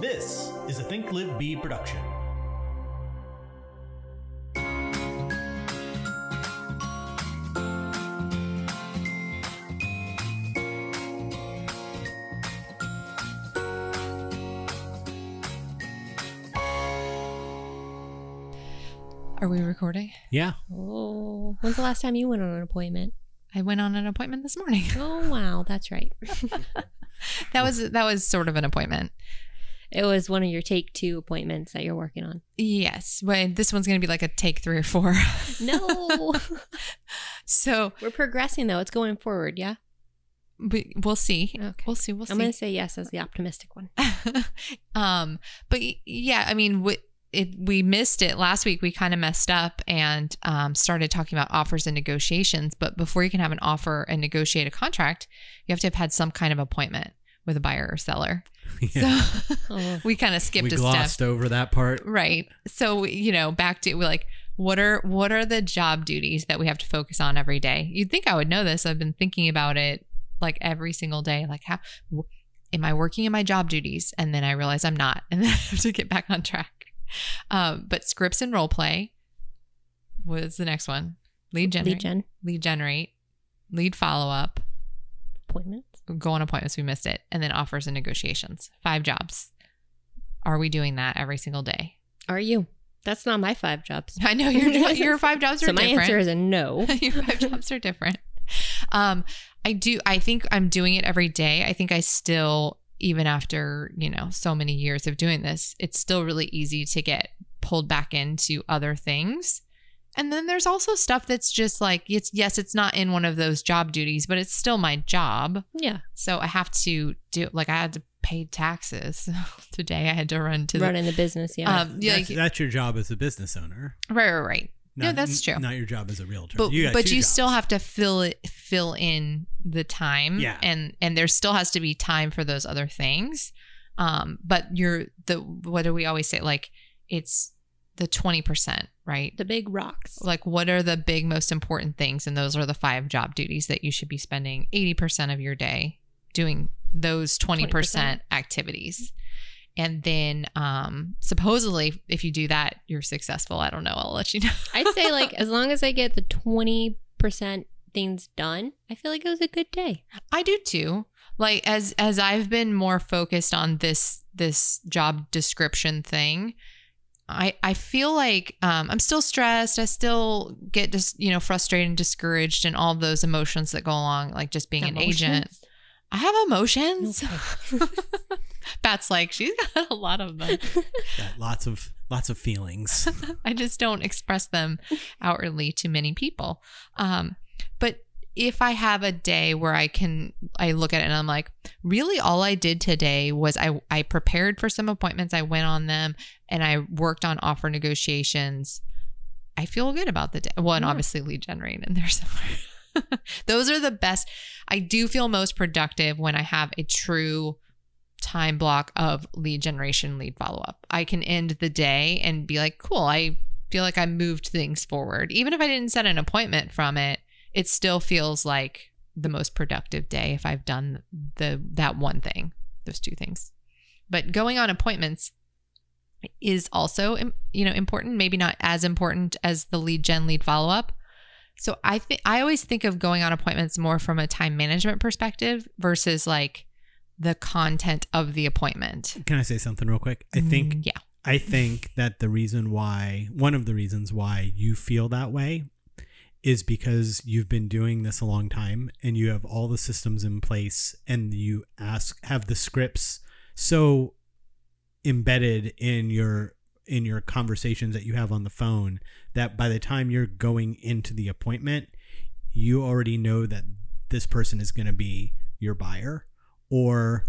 This is a Think Live Be production. Are we recording? Yeah. Oh, when's the last time you went on an appointment? I went on an appointment this morning. Oh wow, that's right. That was that was sort of an appointment. It was one of your take two appointments that you're working on. Yes, but this one's going to be like a take 3 or 4. No, so, we're progressing though. It's going forward. Yeah. we, we'll see. Okay. We'll see. We'll see. I'm gonna say yes as the optimistic one. um but yeah i mean we, it, we missed it last week we kind of messed up and um, started talking about offers and negotiations but before you can have an offer and negotiate a contract you have to have had some kind of appointment with a buyer or seller. Yeah. so Oh, we kind of skipped we a glossed step over that part. right. So you know back to we're like what are what are the job duties that we have to focus on every day? You'd think i would know this. I've been thinking about it like every single day like how am i working in my job duties? And then i realize i'm not and then i have to get back on track. Um, but scripts and role play was the next one. Lead generate lead gen. lead generate lead follow-up. Appointments. Go on appointments we missed it and then offers and negotiations five jobs are we doing that every single day Are you? That's not my five jobs. i know your your five jobs are So my different answer is a no. your five jobs are different. Um, I do. I think I'm doing it every day. I think I still, even after you know so many years of doing this, it's still really easy to get pulled back into other things. And then there's also stuff that's just like it's yes, it's not in one of those job duties, but it's still my job. Yeah. So I have to do like I had to pay taxes today. I had to run to Running the business. Yeah. um yeah, That's, like, that's your job as a business owner. right right right. Not, Yeah, that's true. Not your job as a realtor. but you but you jobs. still have to fill it fill in the time Yeah. and and there still has to be time for those other things um but you're the what do we always say like it's the 20% right the big rocks. like what are the big most important things and those are the five job duties that you should be spending 80% of your day doing those 20%, 20%. activities and then um supposedly if you do that you're successful i don't know i'll let you know I'd say like as long as I get the twenty percent things done, I feel like it was a good day. I do too. Like as as I've been more focused on this this job description thing, I I feel like um, I'm still stressed. I still get just you know frustrated and discouraged and all those emotions that go along like just being an agent. I have emotions. Okay. Pat's like she's got a lot of them. Got lots of lots of feelings. I just don't express them outwardly to many people. Um, but if I have a day where I can, I look at it and I'm like, really, all I did today was I I prepared for some appointments, I went on them, and I worked on offer negotiations. I feel good about the day. Well, and Yeah. obviously lead generating in there somewhere. Those are the best. I do feel most productive when I have a true time block of lead generation, lead follow up. I can end the day and be like, cool, I feel like I moved things forward. Even if I didn't set an appointment from it, it still feels like the most productive day if I've done the that one thing, those two things. But going on appointments is also you know important, maybe not as important as the lead gen lead follow up. So I think I always think of going on appointments more from a time management perspective versus like the content of the appointment. Can I say something real quick? I think Mm, yeah. I think that the reason why one of the reasons why you feel that way is because you've been doing this a long time and you have all the systems in place and you ask have the scripts so embedded in your in your conversations that you have on the phone that by the time you're going into the appointment you already know that this person is going to be your buyer or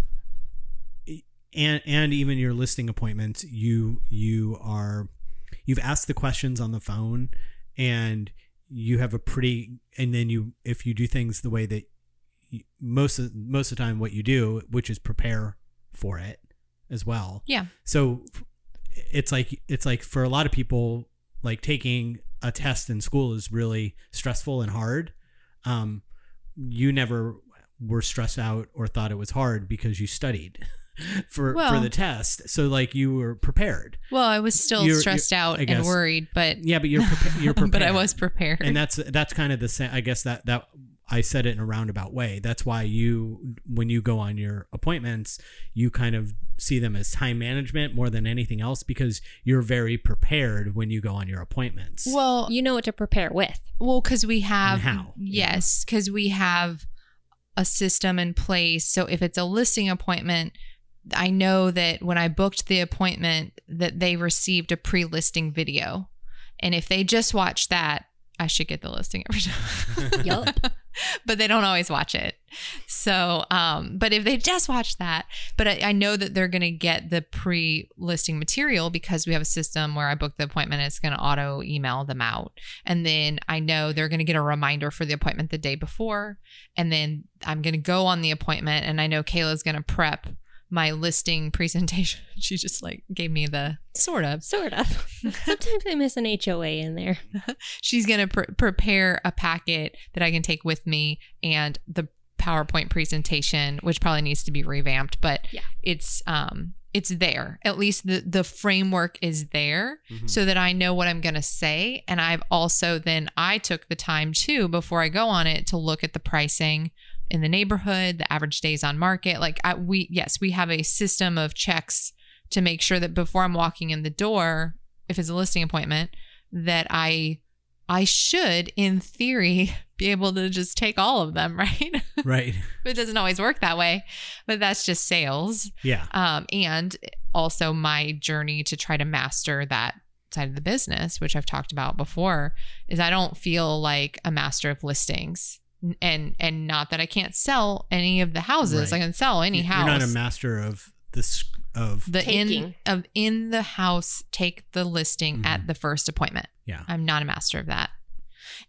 and and even your listing appointments you you are you've asked the questions on the phone and you have a pretty and then you if you do things the way that you, most of most of the time what you do which is prepare for it as well. Yeah. so it's like it's like for a lot of people like taking a test in school is really stressful and hard. Um you never were stressed out or thought it was hard because you studied for for the test. So like you were prepared. Well, I was still You're- stressed you're- out I and worried, but Yeah, but you're prepa- you're prepared. but I was prepared. and that's that's kind of the same. I guess that that I said it in a roundabout way. That's why you when you go on your appointments, you kind of see them as time management more than anything else because you're very prepared when you go on your appointments. well, You know what to prepare with. Well, because we have how, yes, because we have a system in place. So if it's a listing appointment, I know that when I booked the appointment, that they received a pre-listing video, and if they just watch that, I should get the listing every time. Yup. but they don't always watch it. So, um, but if they just watch that, but I, I know that they're going to get the pre listing material because we have a system where I book the appointment, it's going to auto email them out. And then I know they're going to get a reminder for the appointment the day before. And then I'm going to go on the appointment, and I know Kayla's going to prep my listing presentation. She just like gave me the sort of Sort of. Sometimes I miss an HOA in there. she's going to pr- prepare a packet that I can take with me and the PowerPoint presentation, which probably needs to be revamped, but Yeah. it's um it's there. At least the the framework is there Mhm. so that I know what I'm going to say and I've also then I took the time too before I go on it to look at the pricing in the neighborhood, the average days on market. Like I, we yes, we have a system of checks to make sure that before I'm walking in the door, if it's a listing appointment, that I I should in theory be able to just take all of them, right? right. But it doesn't always work that way, but that's just sales. Yeah. Um, and also my journey to try to master that side of the business, which I've talked about before, is I don't feel like a master of listings. And and not that I can't sell any of the houses. Right. I can sell any house. You're not a master of this of the in of in the house take the listing Mhm. at the first appointment. yeah. I'm not a master of that.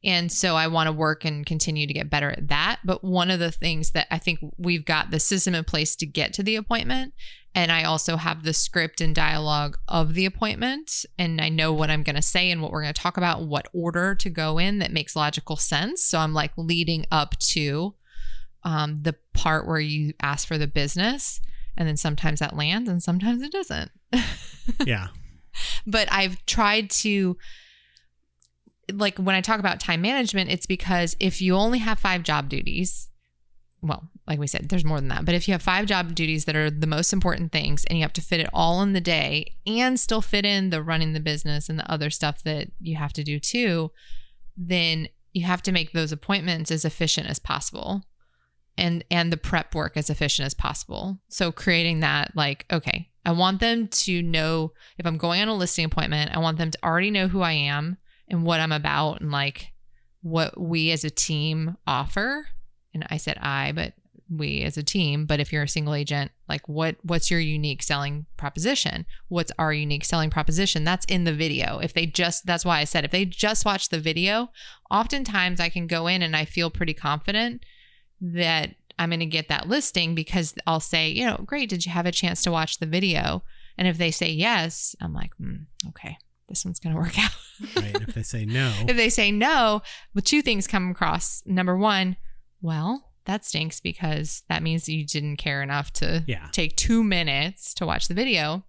And so I want to work and continue to get better at that. But one of the things that I think we've got the system in place to get to the appointment. And I also have the script and dialogue of the appointment. And I know what I'm going to say and what we're going to talk about, what order to go in that makes logical sense. So I'm like leading up to um, the part where you ask for the business. And then sometimes that lands and sometimes it doesn't. Yeah. but I've tried to like when I talk about time management, it's because if you only have five job duties, well, like we said, there's more than that. But if you have five job duties that are the most important things and you have to fit it all in the day and still fit in the running the business and the other stuff that you have to do too, then you have to make those appointments as efficient as possible and and the prep work as efficient as possible. So creating that like okay, I want them to know if I'm going on a listing appointment, I want them to already know who I am and what I'm about and like what we as a team offer. And I said I, but we as a team, but if you're a single agent, like what what's your unique selling proposition? What's our unique selling proposition? That's in the video. If they just that's why I said if they just watch the video, oftentimes I can go in and I feel pretty confident that I'm going to get that listing because I'll say, you know, great, did you have a chance to watch the video? And if they say yes, I'm like, mm, okay, this one's going to work out. Right. if they say no, if they say no, well, two things come across. Number one, well, that stinks because that means you didn't care enough to Yeah. take two minutes to watch the video.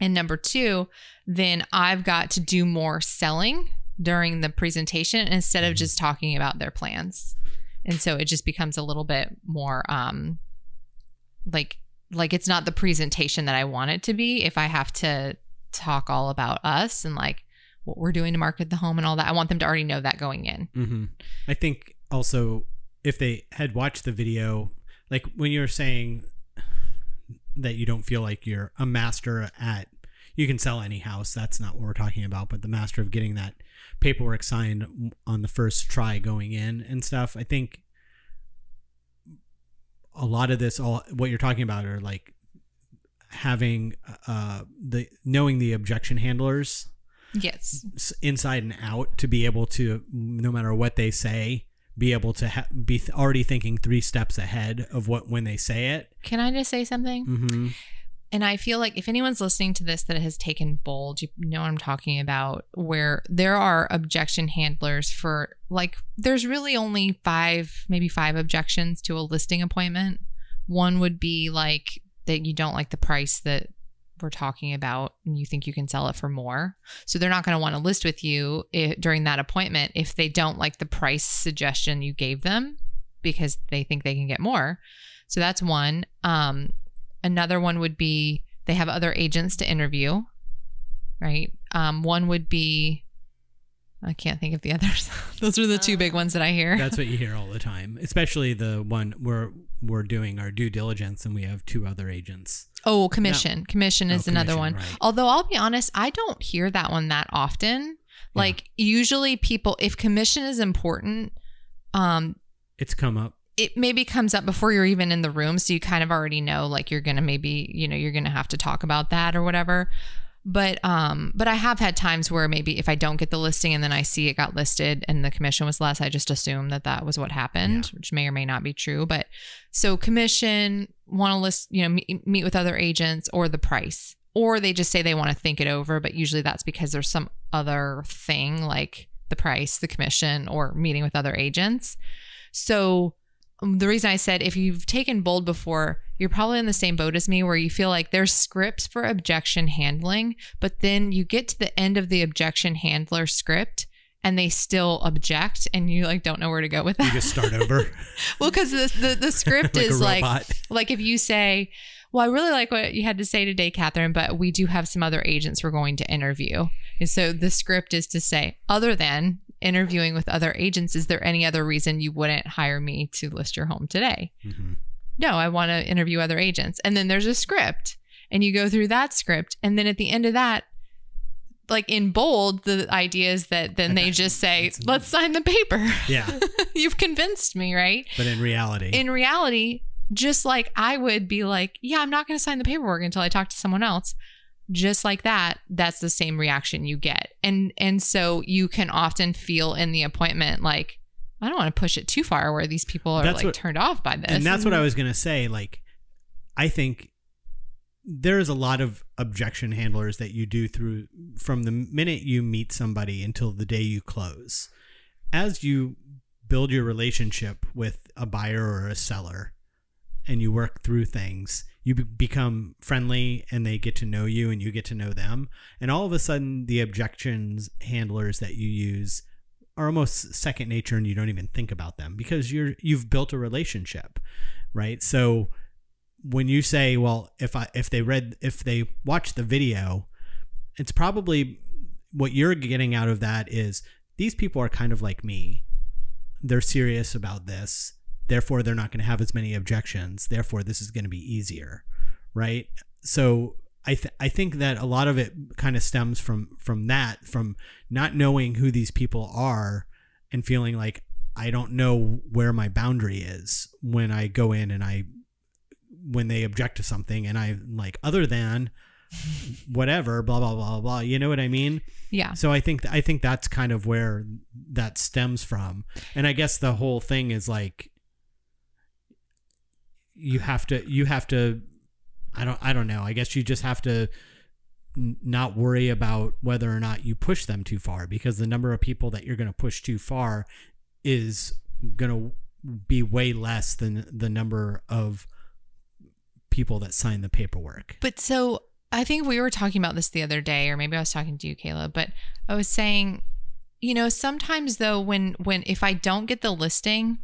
And number two, then I've got to do more selling during the presentation instead of just talking about their plans. And so it just becomes a little bit more um like like it's not the presentation that I want it to be if I have to talk all about us and like what we're doing to market the home and all that. I want them to already know that going in. hmm I think also if they had watched the video, like when you're saying that you don't feel like you're a master at, you can sell any house. That's not what we're talking about, but the master of getting that paperwork signed on the first try going in and stuff. I think a lot of this, all what you're talking about, are like having uh the knowing the objection handlers Yes. inside and out to be able to no matter what they say be able to ha- be th- already thinking three steps ahead of what when they say it Can I just say something? mm-hmm. And I feel like if anyone's listening to this that has taken bold, you know what I'm talking about, where there are objection handlers for like, there's really only five, maybe five objections to a listing appointment. One would be like that you don't like the price that we're talking about and you think you can sell it for more. So they're not going to want to list with you i during that appointment if they don't like the price suggestion you gave them because they think they can get more. So that's one. Um, another one would be they have other agents to interview, right? Um, one would be I can't think of the others. Those are the two big ones that I hear. That's what you hear all the time, especially the one where we're doing our due diligence and we have two other agents. Oh, commission. Commission is Oh, another commission, one. right. Although I'll be honest, I don't hear that one that often. Like usually people if commission is important, um It's come up. it maybe comes up before you're even in the room so you kind of already know like you're going to maybe, you know, you're going to have to talk about that or whatever. But um but I have had times where maybe if I don't get the listing and then I see it got listed and the commission was less, I just assume that that was what happened, which may or may not be true, but so commission, want to list, you know, meet, meet with other agents or the price. Or they just say they want to think it over, but usually that's because there's some other thing like the price, the commission, or meeting with other agents. So Um, the reason I said if you've taken bold before, you're probably in the same boat as me where you feel like there's scripts for objection handling, but then you get to the end of the objection handler script and they still object and you like don't know where to go with it. You just start over well, because the, the the script like is like like if you say, Well, I really like what you had to say today, Catherine, but we do have some other agents we're going to interview. And so the script is to say, other than interviewing with other agents, is there any other reason you wouldn't hire me to list your home today? Mhm. No, I want to interview other agents. And then there's a script, and you go through that script. And then at the end of that, like in bold, the idea is that then they just say, Let's sign the paper. Yeah, You've convinced me, right? but in reality, in reality, just like I would be like, yeah, I'm not going to sign the paperwork until I talk to someone else. Just like that, that's the same reaction you get. And and so you can often feel in the appointment like I don't want to push it too far where these people are That's like what- turned off by this. and that's what I mm-hmm. was gonna say. Like, I think there's a lot of objection handlers that you do through from the minute you meet somebody until the day you close. As you build your relationship with a buyer or a seller, and you work through things, you become friendly, and they get to know you, and you get to know them, and all of a sudden, the objections handlers that you use are almost second nature and you don't even think about them because you're you've built a relationship right? So when you say well if i if they read if they watch the video it's probably what you're getting out of that is these people are kind of like me. They're serious about this therefore they're not going to have as many objections. Therefore this is going to be easier right? So I, th- I think that a lot of it kind of stems from from that from not knowing who these people are and feeling like I don't know where my boundary is when I go in and I when they object to something and I like other than whatever blah blah blah blah you know what I mean? Yeah. so I think I think that's kind of where that stems from, and I guess the whole thing is like you have to you have to I don't I don't know I guess you just have to n- not worry about whether or not you push them too far because the number of people that you're going to push too far is going to be way less than the number of people that sign the paperwork. But so I think we were talking about this the other day, or maybe I was talking to you, Kayla, but I was saying, you know, sometimes though, when when if I don't get the listing,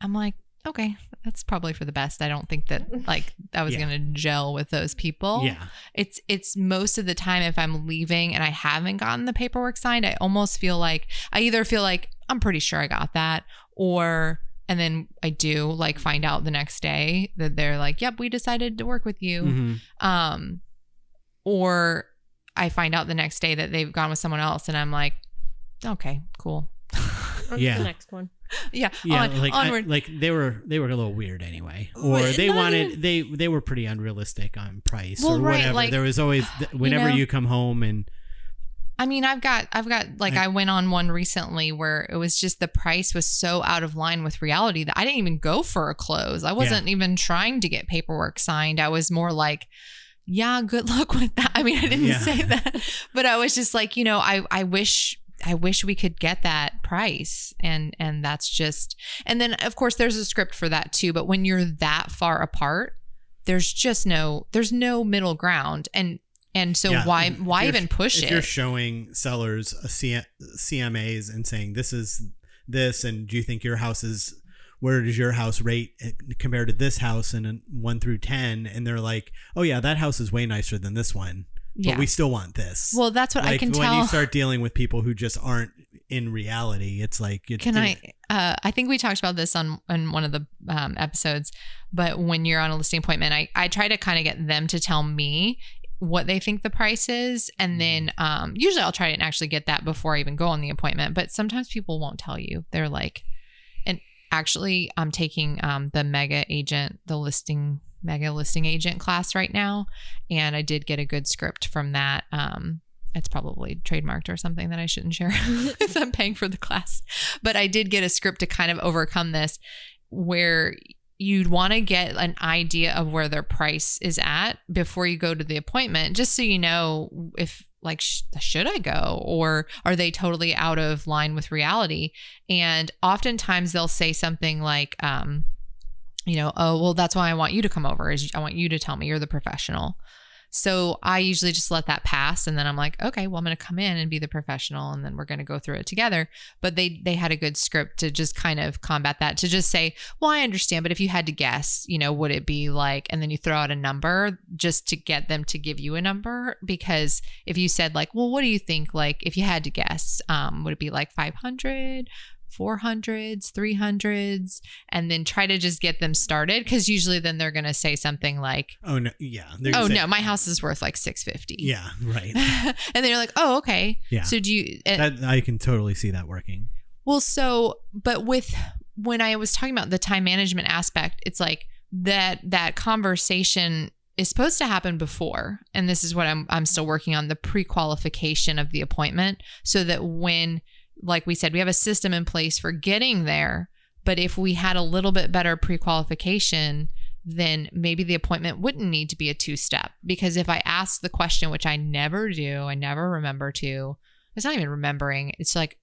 I'm like, okay, that's probably for the best. I don't think that like I was Yeah. gonna gel with those people. Yeah. It's it's most of the time if I'm leaving and I haven't gotten the paperwork signed, I almost feel like I either feel like I'm pretty sure I got that, or and then I do like find out the next day that they're like, "Yep, we decided to work with you." Mhm. um or i find out the next day that they've gone with someone else and i'm like okay cool Yeah. the next one. Yeah, yeah on- like I- like they were they were a little weird anyway. Or they not wanted even- they they were pretty unrealistic on price Well, or right, whatever. like, there was always whenever know- you come home and i mean i've got i've got like I- I, went on one recently where it was just the price was so out of line with reality that i didn't even go for a close i wasn't even trying to get paperwork signed. I was more like yeah good luck with that. I mean i didn't Yeah. say that but i was just like you know i i wish I wish we could get that price. And and that's just and then of course there's a script for that too but when you're that far apart there's just no there's no middle ground. And and so Yeah, why why even push if you're showing sellers a C- CMAs and saying this is this, and do you think your house is where does your house rate eh, compared to this house and one through ten? And they're like, oh yeah, that house is way nicer than this one, but yeah we still want this. well that's what i like can when tell you start dealing with people who just aren't in reality, it's like it's Can I? Uh, I think we talked about this on on one of the um, episodes. But when you're on a listing appointment, I I try to kind of get them to tell me what they think the price is, and then um, usually I'll try and actually get that before I even go on the appointment. But sometimes people won't tell you. They're like, and actually, I'm taking um, the mega agent, the listing mega listing agent class right now, and I did get a good script from that. Um, it's probably trademarked or something that I shouldn't share because I'm paying for the class. But I did get a script to kind of overcome this where you'd want to get an idea of where their price is at before you go to the appointment, just so you know if like sh- should I go or are they totally out of line with reality? And oftentimes they'll say something like, um, you know, oh well, that's why I want you to come over. Is I want you to tell me you're the professional. So I usually just let that pass and then I'm like, okay, well I'm going to come in and be the professional and then we're going to go through it together. But they they had a good script to just kind of combat that to just say, well I understand, but if you had to guess, you know, would it be like and then you throw out a number just to get them to give you a number because if you said like, well what do you think like if you had to guess, um would it be like 500 400s, 300s, and then try to just get them started. Cause usually then they're going to say something like, oh no, yeah. oh say- no, my house is worth like 650. Yeah, right. and then you're like, oh, okay. Yeah. So do you, uh, That I can totally see that working. well, so, but with, when I was talking about the time management aspect, it's like that, that conversation is supposed to happen before. And this is what I'm, I'm still working on the pre qualification of the appointment so that when, like we said, we have a system in place for getting there. But if we had a little bit better pre qualification, then maybe the appointment wouldn't need to be a two step. Because if I ask the question, which I never do, I never remember to, it's not even remembering. It's like,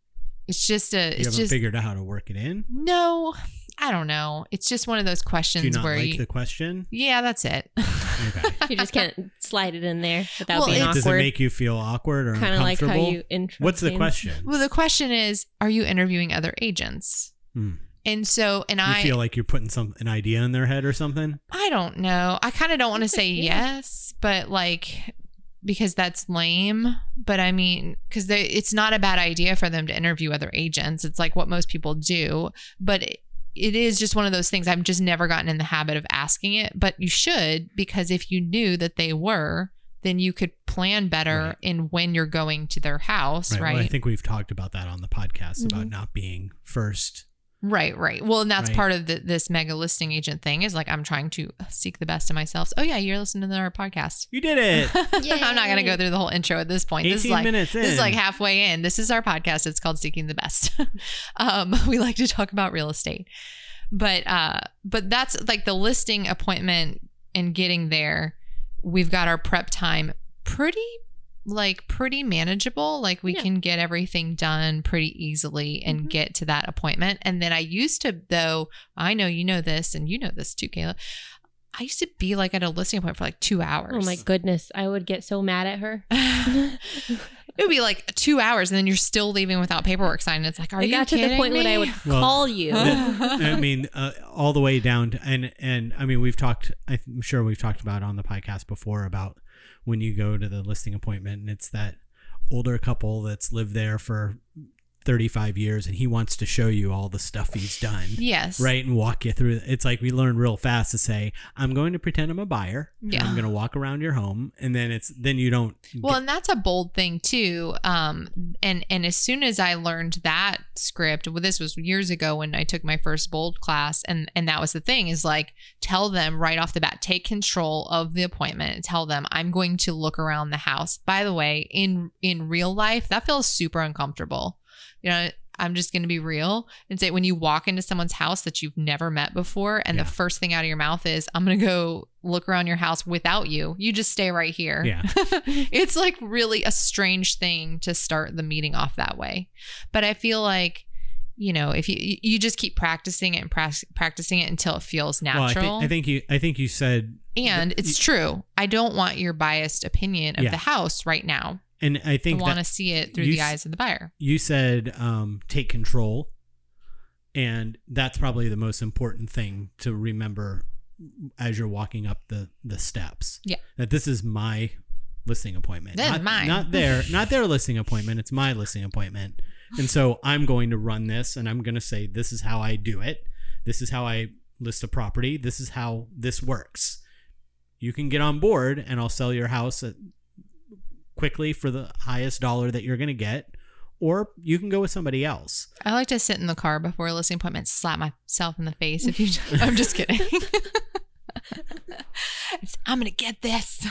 it's just a, You it's haven't just, figured out how to work it in. no, I don't know. It's just one of those Do you questions not where like you, the question? yeah, that's it. Okay. You just can't slide it in there without Well, being it's- Does it make you feel awkward or kind of like uncomfortable? how you intro. What's the question? well, the question is, are you interviewing other agents? Hmm. And so, and You I, feel like you're putting some an idea in their head or something? I don't know. I kind of don't want to say yes, but like because that's lame. But I mean, because it's not a bad idea for them to interview other agents. It's like what most people do, but it, it is just one of those things. I've just never gotten in the habit of asking it, but you should because if you knew that they were, then you could plan better Right. in when you're going to their house, right? Well, I think we've talked about that on the podcast about Mhm. not being first. Right, right. Well, and that's Right. part of the, this mega listing agent thing is like I'm trying to seek the best of myself. Oh yeah, you're listening to our podcast. You did it. I'm not going to go through the whole intro at this point. 18 This is like minutes in. this is like halfway in. This is our podcast. It's called Seeking the Best. um, we like to talk about real estate, but uh, but that's like the listing appointment and getting there. We've got our prep time pretty like pretty manageable. Like we Yeah. can get everything done pretty easily and Mhm. get to that appointment. And then I used to though, I know you know this and you know this too, Kayla. I used to be like at a listing appointment for like two hours. Oh my goodness, I would get so mad at her. it would be like two hours and then you're still leaving without paperwork signed. It's like, are it you got to the kidding point when I me? would Well, call you. I mean, uh, all the way down to, and and I mean, we've talked. I'm sure we've talked about on the podcast before about when you go to the listing appointment, and it's that older couple that's lived there for 35 years, and he wants to show you all the stuff he's done, Yes. right, and walk you through. It's like we learned real fast to say, "I'm going to pretend I'm a buyer. and Yeah. I'm going to walk around your home," and then it's then you don't. Well, and that's a bold thing too. Um, and and as soon as I learned that script, well, this was years ago when I took my first bold class, and and that was the thing is like tell them right off the bat, take control of the appointment. and Tell them I'm going to look around the house. By the way, in in real life, that feels super uncomfortable. You know. I'm just going to be real and say when you walk into someone's house that you've never met before, and Yeah. the first thing out of your mouth is, I'm going to go look around your house without you. You just stay right here. Yeah. it's like really a strange thing to start the meeting off that way. But I feel like you know, if you you just keep practicing it and prac- practicing it until it feels Well, I, natural. I think you I think you said and th- it's true. I don't want your biased opinion of Yeah. the house right now. And I think want to see it through the eyes of the buyer. you said um, take control, and that's probably the most important thing to remember as you're walking up the the steps. Yeah. that this is my listing appointment. Not, mine. not their not their listing appointment. It's my listing appointment, and so I'm going to run this, and I'm going to say this is how I do it. This is how I list a property. This is how this works. You can get on board, and I'll sell your house at, quickly for the highest dollar that you're going to get, or you can go with somebody else. I like to sit in the car before a listing appointment, slap myself in the face. If you, I'm just kidding. I'm gonna get this.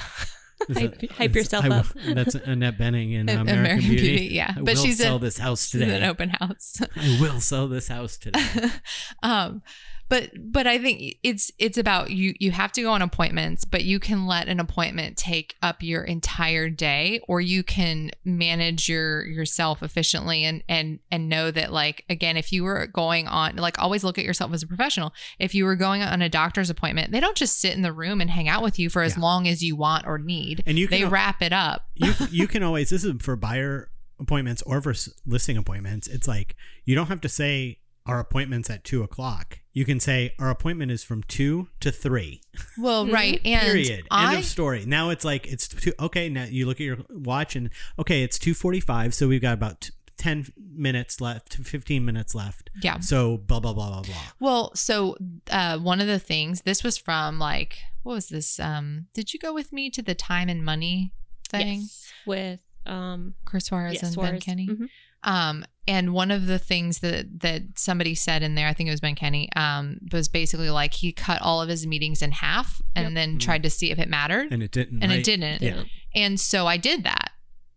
Hype- that- hype yourself I will- up. That's Annette Bening in American, American Beauty. Beauty, yeah. I But will she's sell in- this house She's today. an open house. I will sell this house today. um but but i think it's it's about you you have to go on appointments but you can let an appointment take up your entire day or you can manage your yourself efficiently and and and know that like again if you were going on like always look at yourself as a professional if you were going on a doctor's appointment they don't just sit in the room and hang out with you for as Yeah. long as you want or need And you can they al- wrap it up you you can always this is for buyer appointments or for listing appointments. It's like you don't have to say our appointment's at two o'clock. You can say our appointment is from two to three. well Mhm. right and Period. I, End of story. Now it's like it's two. Okay, now you look at your watch and okay, it's two forty-five. So we've got about t- ten minutes left, fifteen minutes left. yeah So blah blah blah blah blah. Well, so uh, one of the things this was from like what was this? Um, did you go with me to the time and money thing? Yes, with um Chris Suarez yes, and Ben Suarez. Kinney. Mhm. Um, and one of the things that that somebody said in there, I think it was Ben Kinney, um, was basically like he cut all of his meetings in half and Yep. then Mhm. tried to see if it mattered, and, And it didn't. And it didn't. Yeah. And so I did that.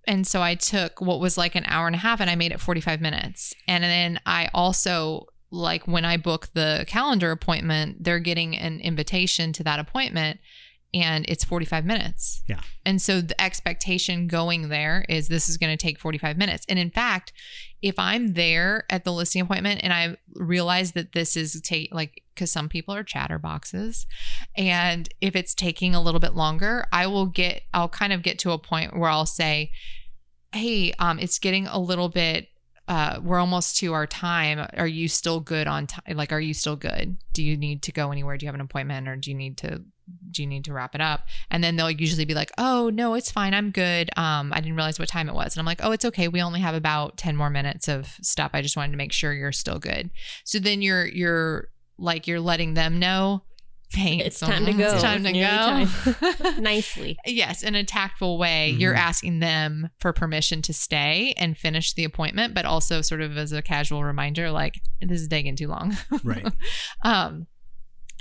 And so I took what was like an hour and a half and I made it 45 minutes. And then I also, like, when I book the calendar appointment, they're getting an invitation to that appointment and it's 45 minutes. Yeah. And so the expectation going there is this is going to take 45 minutes. And in fact, if I'm there at the listing appointment and I realize that this is take like because some people are chatterboxes and if it's taking a little bit longer, I will get I'll kind of get to a point where I'll say, "Hey, um it's getting a little bit uh we're almost to our time. Are you still good on time? Like are you still good? Do you need to go anywhere? Do you have an appointment or do you need to do you need to wrap it up? And then they'll usually be like, "Oh, no, it's fine. I'm good. Um I didn't realize what time it was." And I'm like, "Oh, it's okay. We only have about 10 more minutes of stuff. I just wanted to make sure you're still good." So then you're you're like you're letting them know, "Hey, It's time to go. It's time to It's nearly go." nicely. Yes, in a tactful way, you're Mhm. asking them for permission to stay and finish the appointment, but also sort of as a casual reminder, like this is taking too long. Right. um,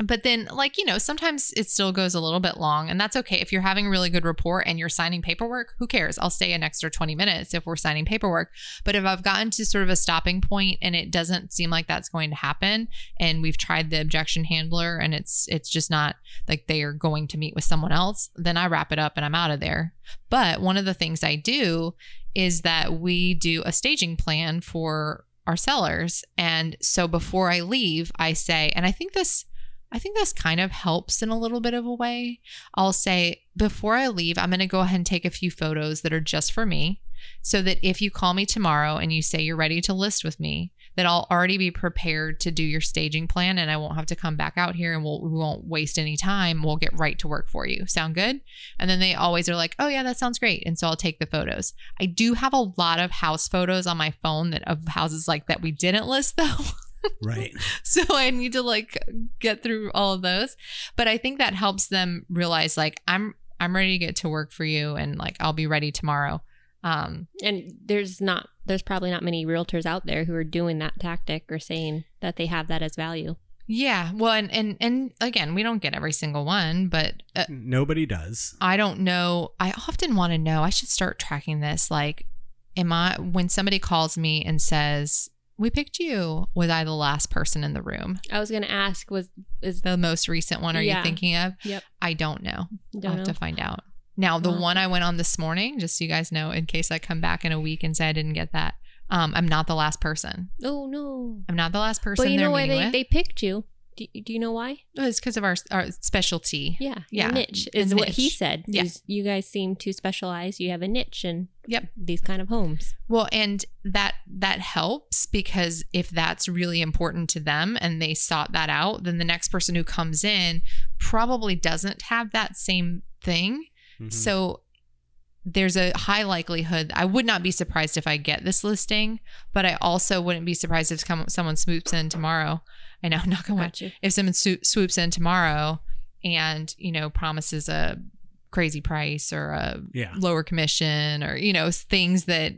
but then, like you know, sometimes it still goes a little bit long, and that's okay if you're having a really good rapport and you're signing paperwork. Who cares? I'll stay an extra 20 minutes if we're signing paperwork. But if I've gotten to sort of a stopping point and it doesn't seem like that's going to happen, and we've tried the objection handler and it's it's just not like they are going to meet with someone else, then I wrap it up and I'm out of there. But one of the things I do is that we do a staging plan for our sellers. And so before I leave, I say, and I think this I think this kind of helps in a little bit of a way. I'll say, before I leave, I'm going to go ahead and take a few photos that are just for me so that if you call me tomorrow and you say you're ready to list with me, that I'll already be prepared to do your staging plan and I won't have to come back out here and we'll, we won't waste any time. We'll get right to work for you. Sound good? And then they always are like, oh, yeah, that sounds great. And so I'll take the photos. I do have a lot of house photos on my phone that of houses like that we didn't list though. Right. so I need to like get through all of those. But I think that helps them realize like I'm I'm ready to get to work for you and like I'll be ready tomorrow. Um And there's not there's probably not many realtors out there who are doing that tactic or saying that they have that as value. yeah, well and and and again, we don't get every single one, but uh, Nobody does. I don't know. I often want to know. I should start tracking this like am I when somebody calls me and says, "We picked you," was I the last person in the room? I was gonna ask was is The most recent one are you thinking of? Yep. I don't know. don't I'll know. have to find out. Now, the one I went on this morning, just so you guys know, in case I come back in a week and say I didn't get that, Um, I'm not the last person. Oh no. I'm not the last person But you know why they, with. they picked you? Do, do you know why? it's because of our, our specialty. Yeah. Yeah, Your niche a is what he niche. said. Yeah. is You guys seem to specialize. You have a niche in Yep. these kind of homes. Well, and that that helps because if that's really important to them and they sought that out, then the next person who comes in probably doesn't have that same thing. Mhm. So there's a high likelihood I would not be surprised if I get this listing, but I also wouldn't be surprised if come, someone swoops in tomorrow. I know, knock on wood. Got you. If someone swo- swoops in tomorrow and you know promises a crazy price or a yeah. lower commission or you know things that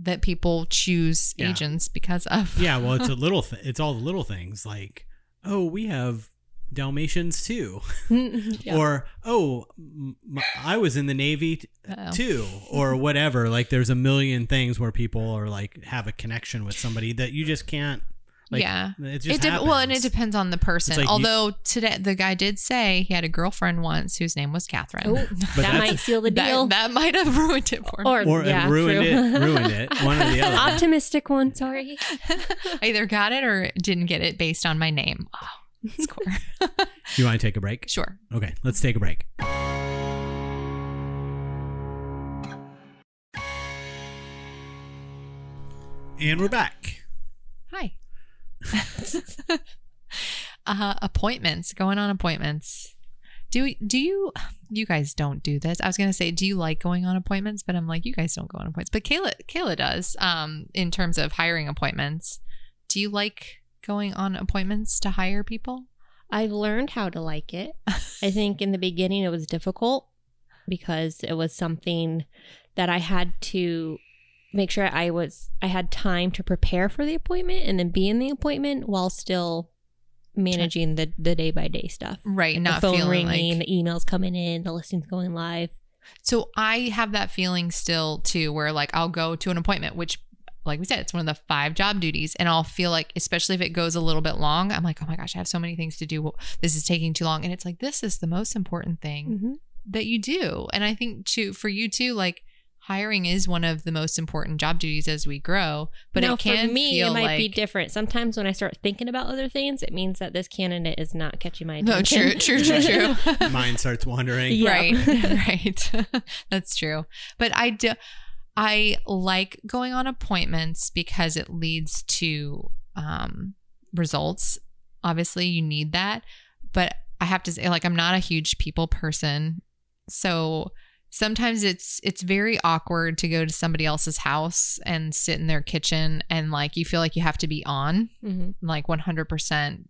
that people choose Yeah. agents because of. Yeah, well, it's a little. Th- it's all the little things like, oh, we have Dalmatians too, Yeah. or oh, m- m- I was in the Navy t- too, or whatever. Like, there's a million things where people are like have a connection with somebody that you just can't. Like, yeah. it just It de- well, and it depends on the person. like you- Although today the guy did say he had a girlfriend once whose name was Catherine. Oh, But that might seal the deal. that might have ruined it for me. or or yeah, ruined true. it, ruined it. One or the other. Optimistic one. Sorry. I either got it or didn't get it based on my name. Oh, score. You want to take a break? sure. Okay, let's take a break. And we're back. Hi. uh, appointments. Going on appointments. Do do you you guys don't do this? I was gonna say, do you like going on appointments? But I'm like, you guys don't go on appointments. But Kayla Kayla does. Um, in terms of hiring appointments, do you like going on appointments to hire people? I've learned how to like it. I think in the beginning it was difficult because it was something that I had to make sure I was I had time to prepare for the appointment and then be in the appointment while still managing the the day by day stuff. Right, Like not the phone feeling ringing, like the emails coming in, the listings going live. So I have that feeling still too, where like I'll go to an appointment, which, like we said, it's one of the five job duties, and I'll feel like, especially if it goes a little bit long, I'm like, oh my gosh, I have so many things to do. This is taking too long, and it's like this is the most important thing Mm-hmm. that you do, and I think too for you too, like hiring is one of the most important job duties as we grow, but now, it can for me, feel it might like be different. Sometimes when I start thinking about other things, it means that this candidate is not catching my no, attention. true, true, true, true. Mind starts wandering. Yeah. Right, right. That's true. But I do I like going on appointments because it leads to um results. Obviously, you need that, but I have to say like I'm not a huge people person. So sometimes it's it's very awkward to go to somebody else's house and sit in their kitchen and like you feel like you have to be on hmm like 100%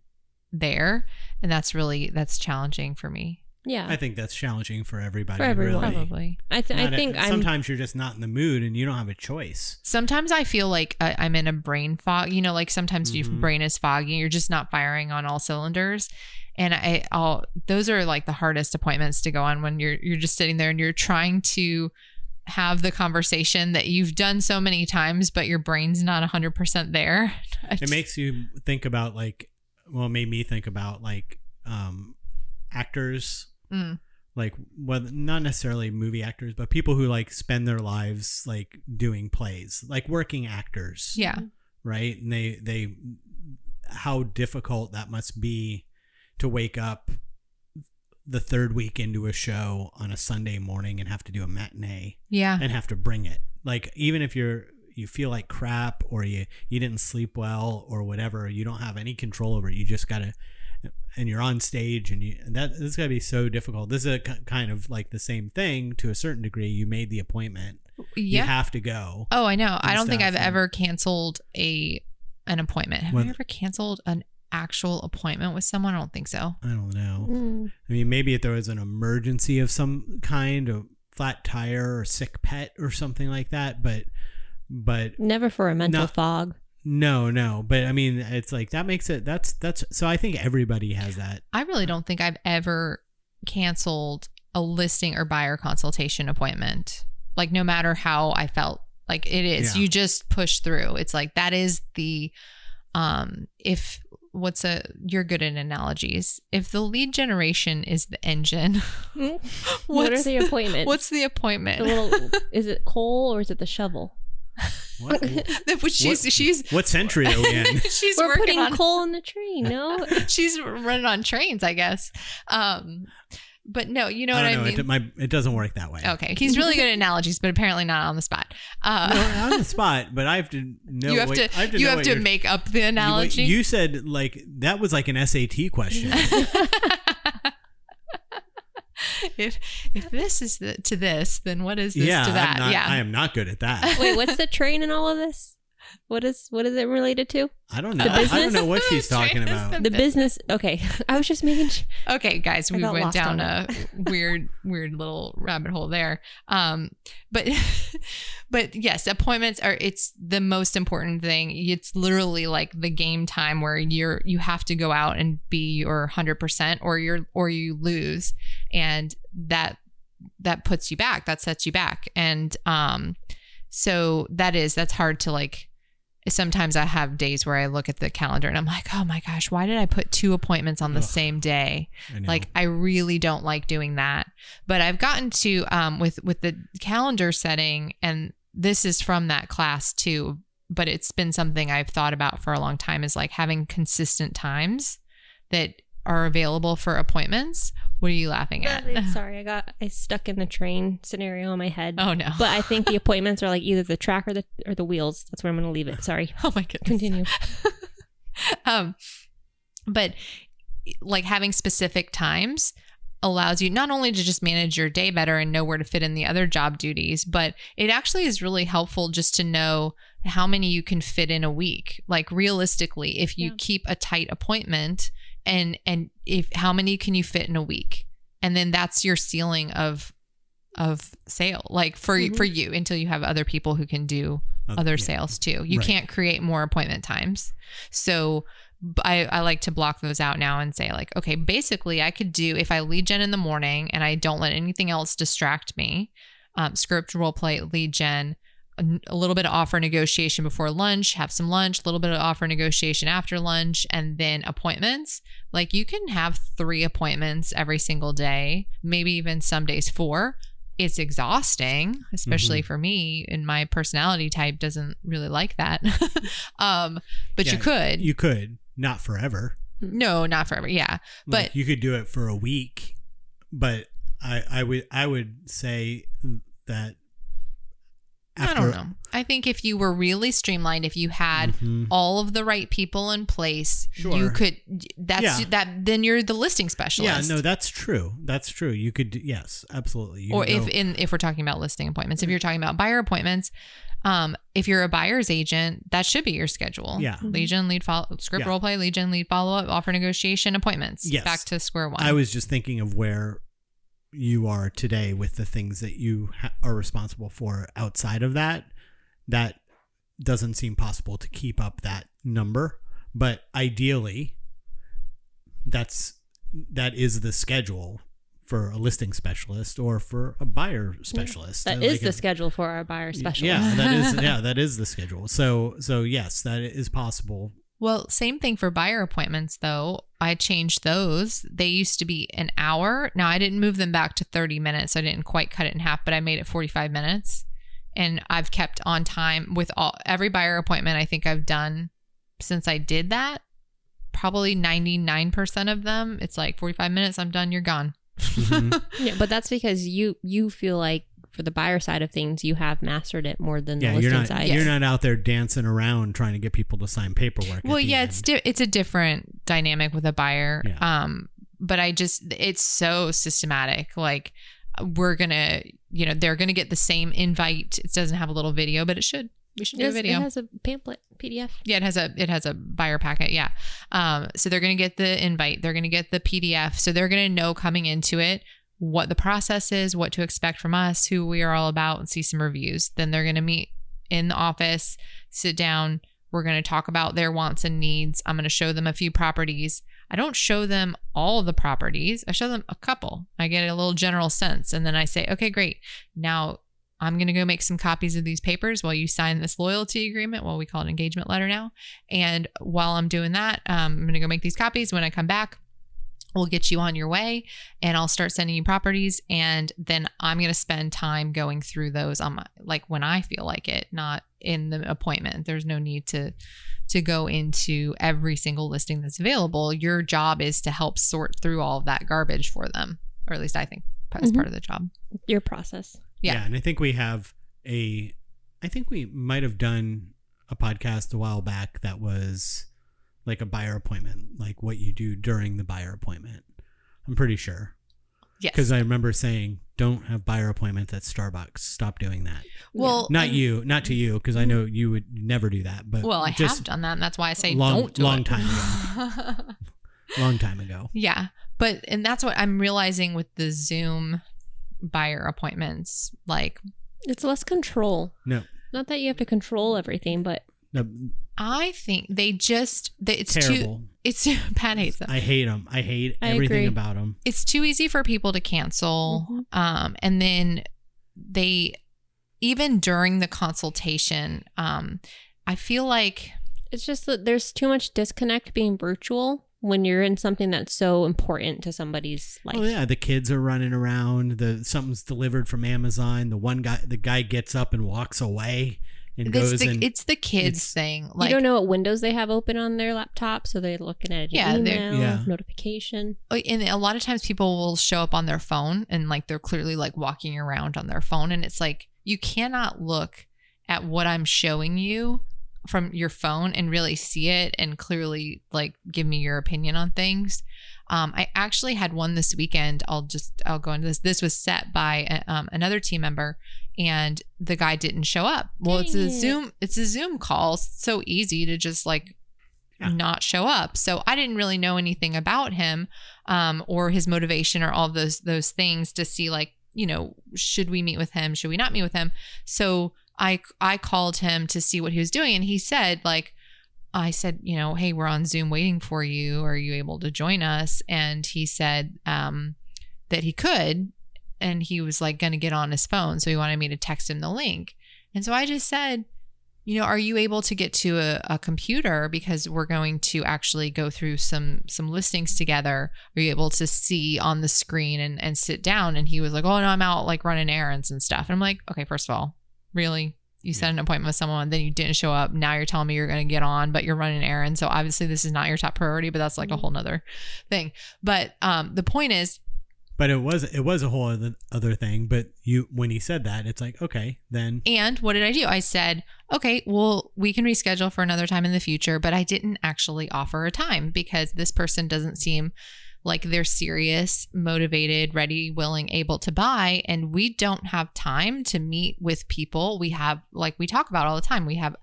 there and that's really that's challenging for me. Yeah, I think that's challenging for everybody. For everyone. Really. Probably. I, th- I Not a- think I'm. sometimes you're just not in the mood and you don't have a choice. Sometimes I feel like I, I'm in a brain fog. You know, like sometimes your Mhm. brain is foggy. You're just not firing on all cylinders. And I, I'll those are like the hardest appointments to go on when you're you're just sitting there and you're trying to have the conversation that you've done so many times, but your brain's not 100 percent there. It makes you think about like, well, it made me think about like um, actors, Mm. like whether not necessarily movie actors, but people who like spend their lives like doing plays, like working actors. yeah, right? And they they how difficult that must be to wake up the third week into a show on a sunday morning and have to do a matinee yeah, and have to bring it. Like even if you're you feel like crap or you you didn't sleep well or whatever you don't have any control over it you just gotta and you're on stage and you that this is gonna be so difficult this is a k- kind of like the same thing to a certain degree you made the appointment you have to go Oh, I know. I don't think I've and- ever canceled a an appointment. Have Well- I ever canceled an actual appointment with someone? I don't think so. i don't know Mm. I mean, maybe if there was an emergency of some kind, a flat tire or sick pet or something like that, but but Never for a mental No. fog. No, no. But I mean, it's like that makes it that's that's so I think everybody has that. I really don't think I've ever canceled a listing or buyer consultation appointment. Like no matter how I felt. Like it is. Yeah. You just push through. It's like that is the um if what's a you're good at analogies. If the lead generation is the engine, what are what's the appointments? what's the appointment? the little? Is it coal or is it the shovel? What, Which she's What- she's what century are we in? she's We're working putting on coal in the train. No, she's running on trains, I guess. Um, but no, you know I what don't I know. mean. It, my, it doesn't work that way. okay, he's really good at analogies, but apparently not on the spot. Uh, No, on the spot, but I have to know. you have what, to, I have to you know have to make up the you- analogy. You said like that was like an SAT question. if if this is the, to this, then what is this yeah, to that? I'm not, yeah. I am not good at that. wait, what's the train in all of this? What is what is it related to? I don't know. The I don't know what she's talking about. the- The business. Okay, I was just making. Sure. okay guys we went down a weird weird little rabbit hole there um but but yes appointments are it's the most important thing it's literally like the game time where you're you have to go out and be your 100% or you're or you lose and that that puts you back that sets you back and um so that is that's hard to like sometimes I have days where I look at the calendar and I'm like, oh my gosh, why did I put two appointments on the Ugh. same day? I. Like I really don't like doing that. But I've gotten to um with with the calendar setting and this is from that class too, but it's been something I've thought about for a long time is like having consistent times that are available for appointments. What are you laughing at? Sorry, I got I stuck in the train scenario in my head. Oh no. But I think the appointments are like either the track or the or the wheels. That's where I'm going to leave it. Sorry. oh my goodness. Continue. um but like having specific times allows you not only to just manage your day better and know where to fit in the other job duties but it actually is really helpful just to know how many you can fit in a week like realistically if you Yeah. keep a tight appointment and and if how many can you fit in a week and then that's your ceiling of of sale like for Mhm. for you until you have other people who can do other yeah. sales too. You Right. can't create more appointment times. So I, I like to block those out now and say, like, okay, basically, I could do if I lead gen in the morning and I don't let anything else distract me, um, script, role play, lead gen, a, little bit of offer negotiation before lunch, have some lunch, a little bit of offer negotiation after lunch, and then appointments. Like, you can have three appointments every single day, maybe even some days four it's exhausting especially Mm-hmm. for me and my personality type doesn't really like that um but you could You could not forever. no not forever yeah Like, But- you could do it for a week, but I I would I would say that i don't know i think if you were really streamlined if you had Mhm. all of the right people in place you could that's Yeah. that then you're the listing specialist. Yeah, no, that's true. That's true. You could, yes, absolutely. You or if go- in if we're talking about listing appointments if you're talking about buyer appointments um if you're a buyer's agent that should be your schedule Yeah. lead gen lead follow script Yeah. role play lead gen lead follow up offer negotiation appointments Yes. back to square one I was just thinking of where you are today with the things that you ha- are responsible for outside of that. That doesn't seem possible to keep up that number, but ideally, that's that is the schedule for a listing specialist or for a buyer specialist. That Uh, is the a- schedule for our buyer specialist. Yeah, that is yeah, that is the schedule. So so yes, that is possible. Well, same thing for buyer appointments, though. I changed those. They used to be an hour. Now, I didn't move them back to 30 minutes. I didn't quite cut it in half, but I made it 45 minutes. And I've kept on time with all every buyer appointment I think I've done since I did that. Probably 99% of them, it's like 45 minutes, I'm done, you're gone. Mhm. Yeah, but that's because you you feel like for the buyer side of things, you have mastered it more than Yeah, the you're not side. you're not out there dancing around trying to get people to sign paperwork. well yeah end. it's di- it's a different dynamic with a buyer Yeah. um but i just it's so systematic like we're gonna you know they're gonna get the same invite it doesn't have a little video but it should we should It do a video it has a pamphlet PDF. yeah it has a it has a buyer packet yeah um so they're gonna get the invite they're gonna get the pdf so they're gonna know coming into it what the process is what to expect from us who we are all about and see some reviews. Then they're gonna meet in the office sit down. We're going to talk about their wants and needs. I'm going to show them a few properties. I don't show them all the properties. I show them a couple. I get a little general sense and then i say okay great. Now i'm going to go make some copies of these papers while you sign this loyalty agreement well we call it engagement letter now. And while i'm doing that um, i'm going to go make these copies. When i come back we'll get you on your way and I'll start sending you properties and then I'm going to spend time going through those on my like when I feel like it not in the appointment there's no need to to go into every single listing that's available your job is to help sort through all of that garbage for them or at least I think that's Mhm. part of the job Your process. Yeah. Yeah. and I think we have a. I think we might have done a podcast a while back that was like a buyer appointment, like what you do during the buyer appointment. I'm pretty sure yes because I remember saying, "Don't have buyer appointments at Starbucks. Stop doing that." well Not and- you, not to you, because I know mm-hmm. you would never do that. But well I just have done that and that's why I say long- don't do long it. time long time ago. Yeah. But and that's what I'm realizing with the Zoom buyer appointments. Like It's less control. No, Not that you have to control everything, but no, I think they just they, it's too it's Pat hates them. I hate them. I hate I everything agree. about them. It's too easy for people to cancel. Mhm. Um and then they even during the consultation, um, I feel like it's just that there's too much disconnect being virtual when you're in something that's so important to somebody's life. Oh yeah, the kids are running around. The something's delivered from Amazon. The one guy, the guy gets up and walks away and it's goes the, and it's the kids it's- thing. you don't know what windows they have open on their laptop, so they're looking at an Yeah, email, Yeah. notification. Oh, and a lot of times people will show up on their phone and like they're clearly like walking around on their phone and it's like you cannot look at what I'm showing you from your phone and really see it and clearly like give me your opinion on things. Um, I actually had one this weekend. I'll just I'll go into this. This was set by uh, um, another team member, and the guy didn't show up. Well, it's a it. Zoom. It's a Zoom call. It's so easy to just like Yeah. not show up. So I didn't really know anything about him um, or his motivation or all those those things to see like you know should we meet with him should we not meet with him so i i called him to see what he was doing and he said like i said you know hey we're on zoom waiting for you are you able to join us and he said um that he could and he was like going to get on his phone so he wanted me to text him the link. And so i just said you know are you able to get to a, a computer? Because we're going to actually go through some some listings together. Are you able to see on the screen and and sit down? And he was like oh no i'm out like running errands and stuff. And i'm like okay first of all really? You set an appointment with someone then you didn't show up. Now you're telling me you're going to get on but you're running errands. So obviously this is not your top priority but that's like a whole nother thing. But um the point is But it was it was a whole other, other thing. But you when he said that, it's like okay, then And what did I do? I said, okay, well, we can reschedule for another time in the future, but I didn't actually offer a time because this person doesn't seem like they're serious, motivated, ready, willing, able to buy. And we don't have time to meet with people. We have, like we talk about all the time, we have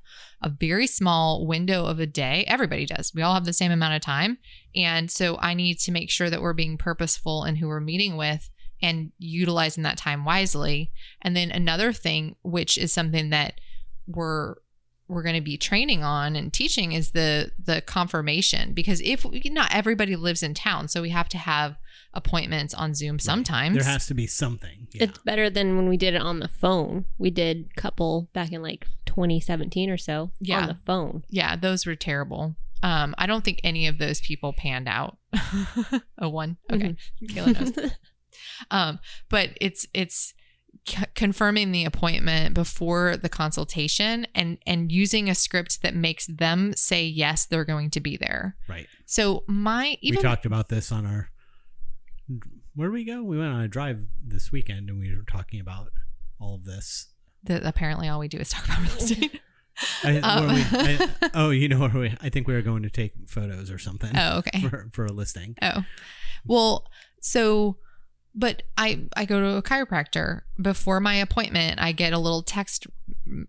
a very small window of a day. Everybody does. We all have the same amount of time. And so I need to make sure that we're being purposeful in who we're meeting with and utilizing that time wisely. And then another thing, which is something that we're we're going to be training on and teaching is the the confirmation because if not everybody lives in town so we have to have appointments on zoom sometimes there has to be something. Yeah. It's better than when we did it on the phone. We did couple back in like 2017 or so Yeah. on the phone. yeah those were terrible um i don't think any of those people panned out oh one okay Kayla knows. um but it's it's c- confirming the appointment before the consultation and and using a script that makes them say yes they're going to be there right. so my even we talked about this on our. Where did we go? We went on a drive this weekend, and we were talking about all of this. that apparently all we do is talk about real estate I, Um, we- I- oh, you know where we? I think we were going to take photos or something oh okay for for a listing. Oh, well, so, but I I go to a chiropractor before my appointment. I get a little text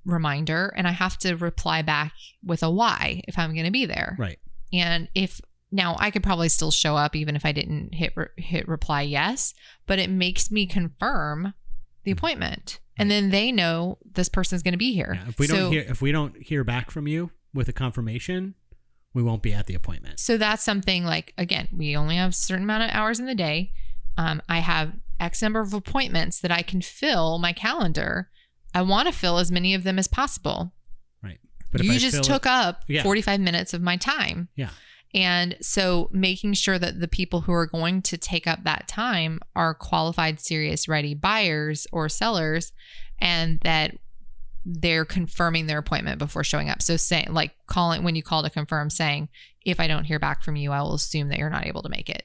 reminder, and I have to reply back with a why if I'm going to be there. Right. And if now I could probably still show up even if I didn't hit re- hit reply yes, but it makes me confirm the mm. appointment, and then they know this person's going to be here. Yeah, if we So- don't hear if we don't hear back from you with a confirmation, we won't be at the appointment. So that's something like again, we only have a certain amount of hours in the day. Um, I have X number of appointments that I can fill my calendar. I want to fill as many of them as possible. Right. But if you just took it, up Yeah. 45 minutes of my time. Yeah. And so making sure that the people who are going to take up that time are qualified, serious, ready buyers or sellers, and that they're confirming their appointment before showing up. So saying like calling when you call to confirm, saying, if I don't hear back from you, I will assume that you're not able to make it.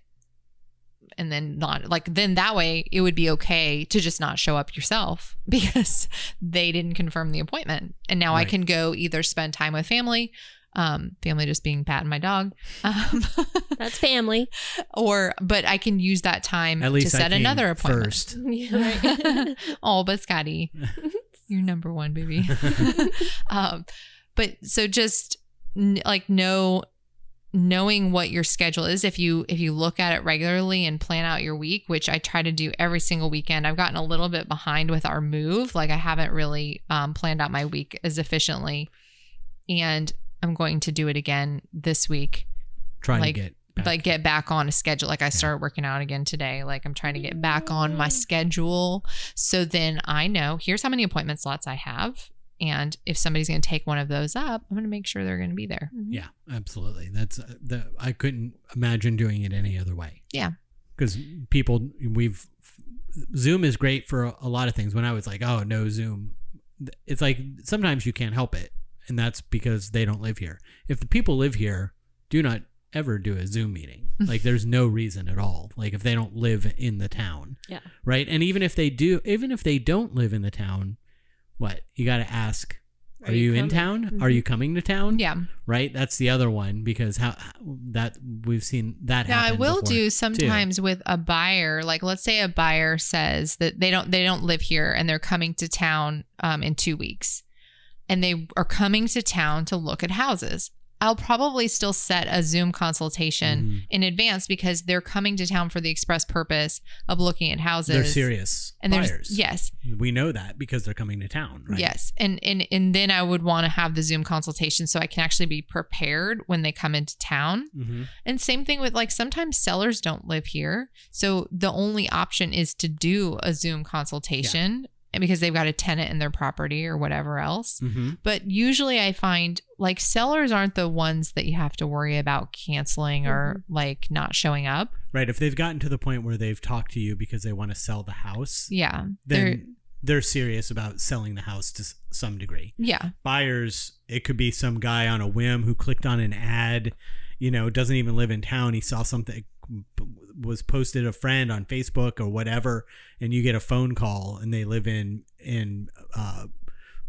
And then not like then that way it would be okay to just not show up yourself because they didn't confirm the appointment. And now I can go either spend time with family, um, family just being Pat and my dog, um, That's family. or but I can use that time At least to set came another appointment. first. Yeah, right. oh, but Scotty, you're number one, baby. um, but so just like know knowing what your schedule is if you if you look at it regularly and plan out your week which i try to do every single weekend i've gotten a little bit behind with our move. Like i haven't really um, planned out my week as efficiently. And i'm going to do it again this week. Trying Like- to get back. like get back on a schedule. Like i started working out again today. Like i'm trying to get back on my schedule. So then i know here's how many appointment slots i have and if somebody's going to take one of those up i'm going to make sure they're going to be there Yeah, absolutely. That's uh, the I couldn't imagine doing it any other way. Yeah. Because people we've Zoom is great for a, a lot of things. When I was like, oh no Zoom, it's like sometimes you can't help it, and that's because they don't live here. If the people live here, do not ever do a Zoom meeting. like there's no reason at all. Like if they don't live in the town. Yeah. Right. And even if they do, even if they don't live in the town, what you got to ask. Are, Are you, you in town? Are Mhm. you coming to town? yeah right? That's the other one because how that we've seen that now i will do too. sometimes with a buyer like let's say a buyer says that they don't they don't live here and they're coming to town um, in two weeks and they are coming to town to look at houses i'll probably still set a zoom consultation Mhm. in advance because they're coming to town for the express purpose of looking at houses. They're serious and buyers. yes, we know that because they're coming to town, right? yes, and and and then I would want to have the Zoom consultation so I can actually be prepared when they come into town. hmm And same thing with like sometimes sellers don't live here, so the only option is to do a Zoom consultation. and And because they've got a tenant in their property or whatever else. hmm But usually I find like sellers aren't the ones that you have to worry about canceling or like not showing up. Right. If they've gotten to the point where they've talked to you because they want to sell the house, Yeah. They're then they're serious about selling the house to some degree. yeah. Buyers, it could be some guy on a whim who clicked on an ad, you know, doesn't even live in town. He saw something was posted a friend on Facebook or whatever, and you get a phone call and they live in in uh,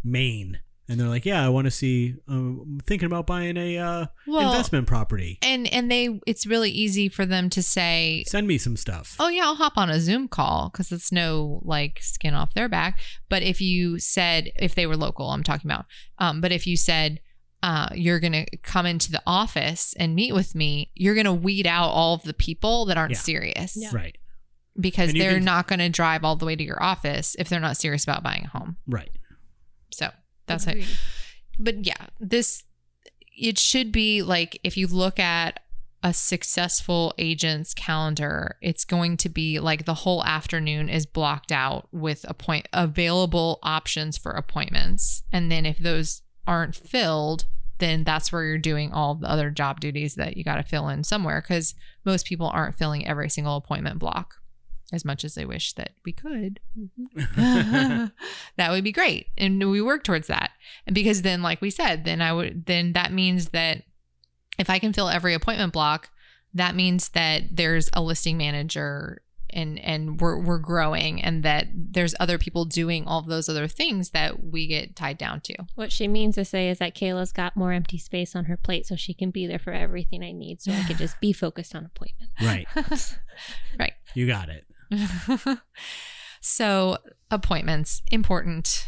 Maine, and they're like, "Yeah, I want to see. Um, I'm thinking about buying a uh, Well, investment property. and and they it's really easy for them to say Send me some stuff." oh yeah i'll hop on a zoom call because it's no like skin off their back but if you said if they were local i'm talking about um, but if you said uh, you're gonna come into the office and meet with me you're gonna weed out all of the people that aren't Yeah. serious Yeah. Right. because And they're can- not gonna drive all the way to your office if they're not serious about buying a home Right. so that's it Agreed. but yeah, this it should be like if you look at a successful agent's calendar, it's going to be like the whole afternoon is blocked out with appoint available options for appointments. And then if those aren't filled, then that's where you're doing all the other job duties that you got to fill in somewhere because most people aren't filling every single appointment block as much as they wish that we could. Mm-hmm. that would be great. And we work towards that. And because then, like we said, then I would, then that means that if I can fill every appointment block, that means that there's a listing manager and and we're we're growing and that there's other people doing all of those other things that we get tied down to. What she means to say is that Kayla's got more empty space on her plate, so she can be there for everything I need, so I can just be focused on appointment. right. Right. You got it. so appointments important.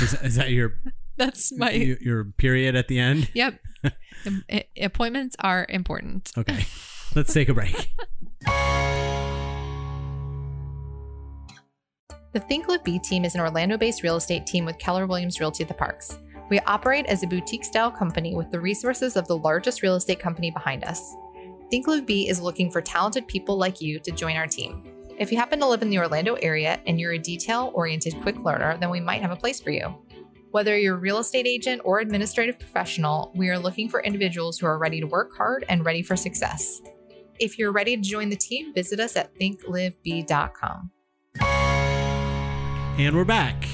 Is, is that your That's my your, your period at the end? Yep. Appointments are important. Okay. Let's take a break. The Think Live Be team is an Orlando based real estate team with Keller Williams Realty at the Parks. We operate as a boutique style company with the resources of the largest real estate company behind us. Think Live Be is looking for talented people like you to join our team. If you happen to live in the Orlando area and you're a detail oriented quick learner, then we might have a place for you. Whether you're a real estate agent or administrative professional, we are looking for individuals who are ready to work hard and ready for success. If you're ready to join the team, visit us at thinklivebe.com. And we're back.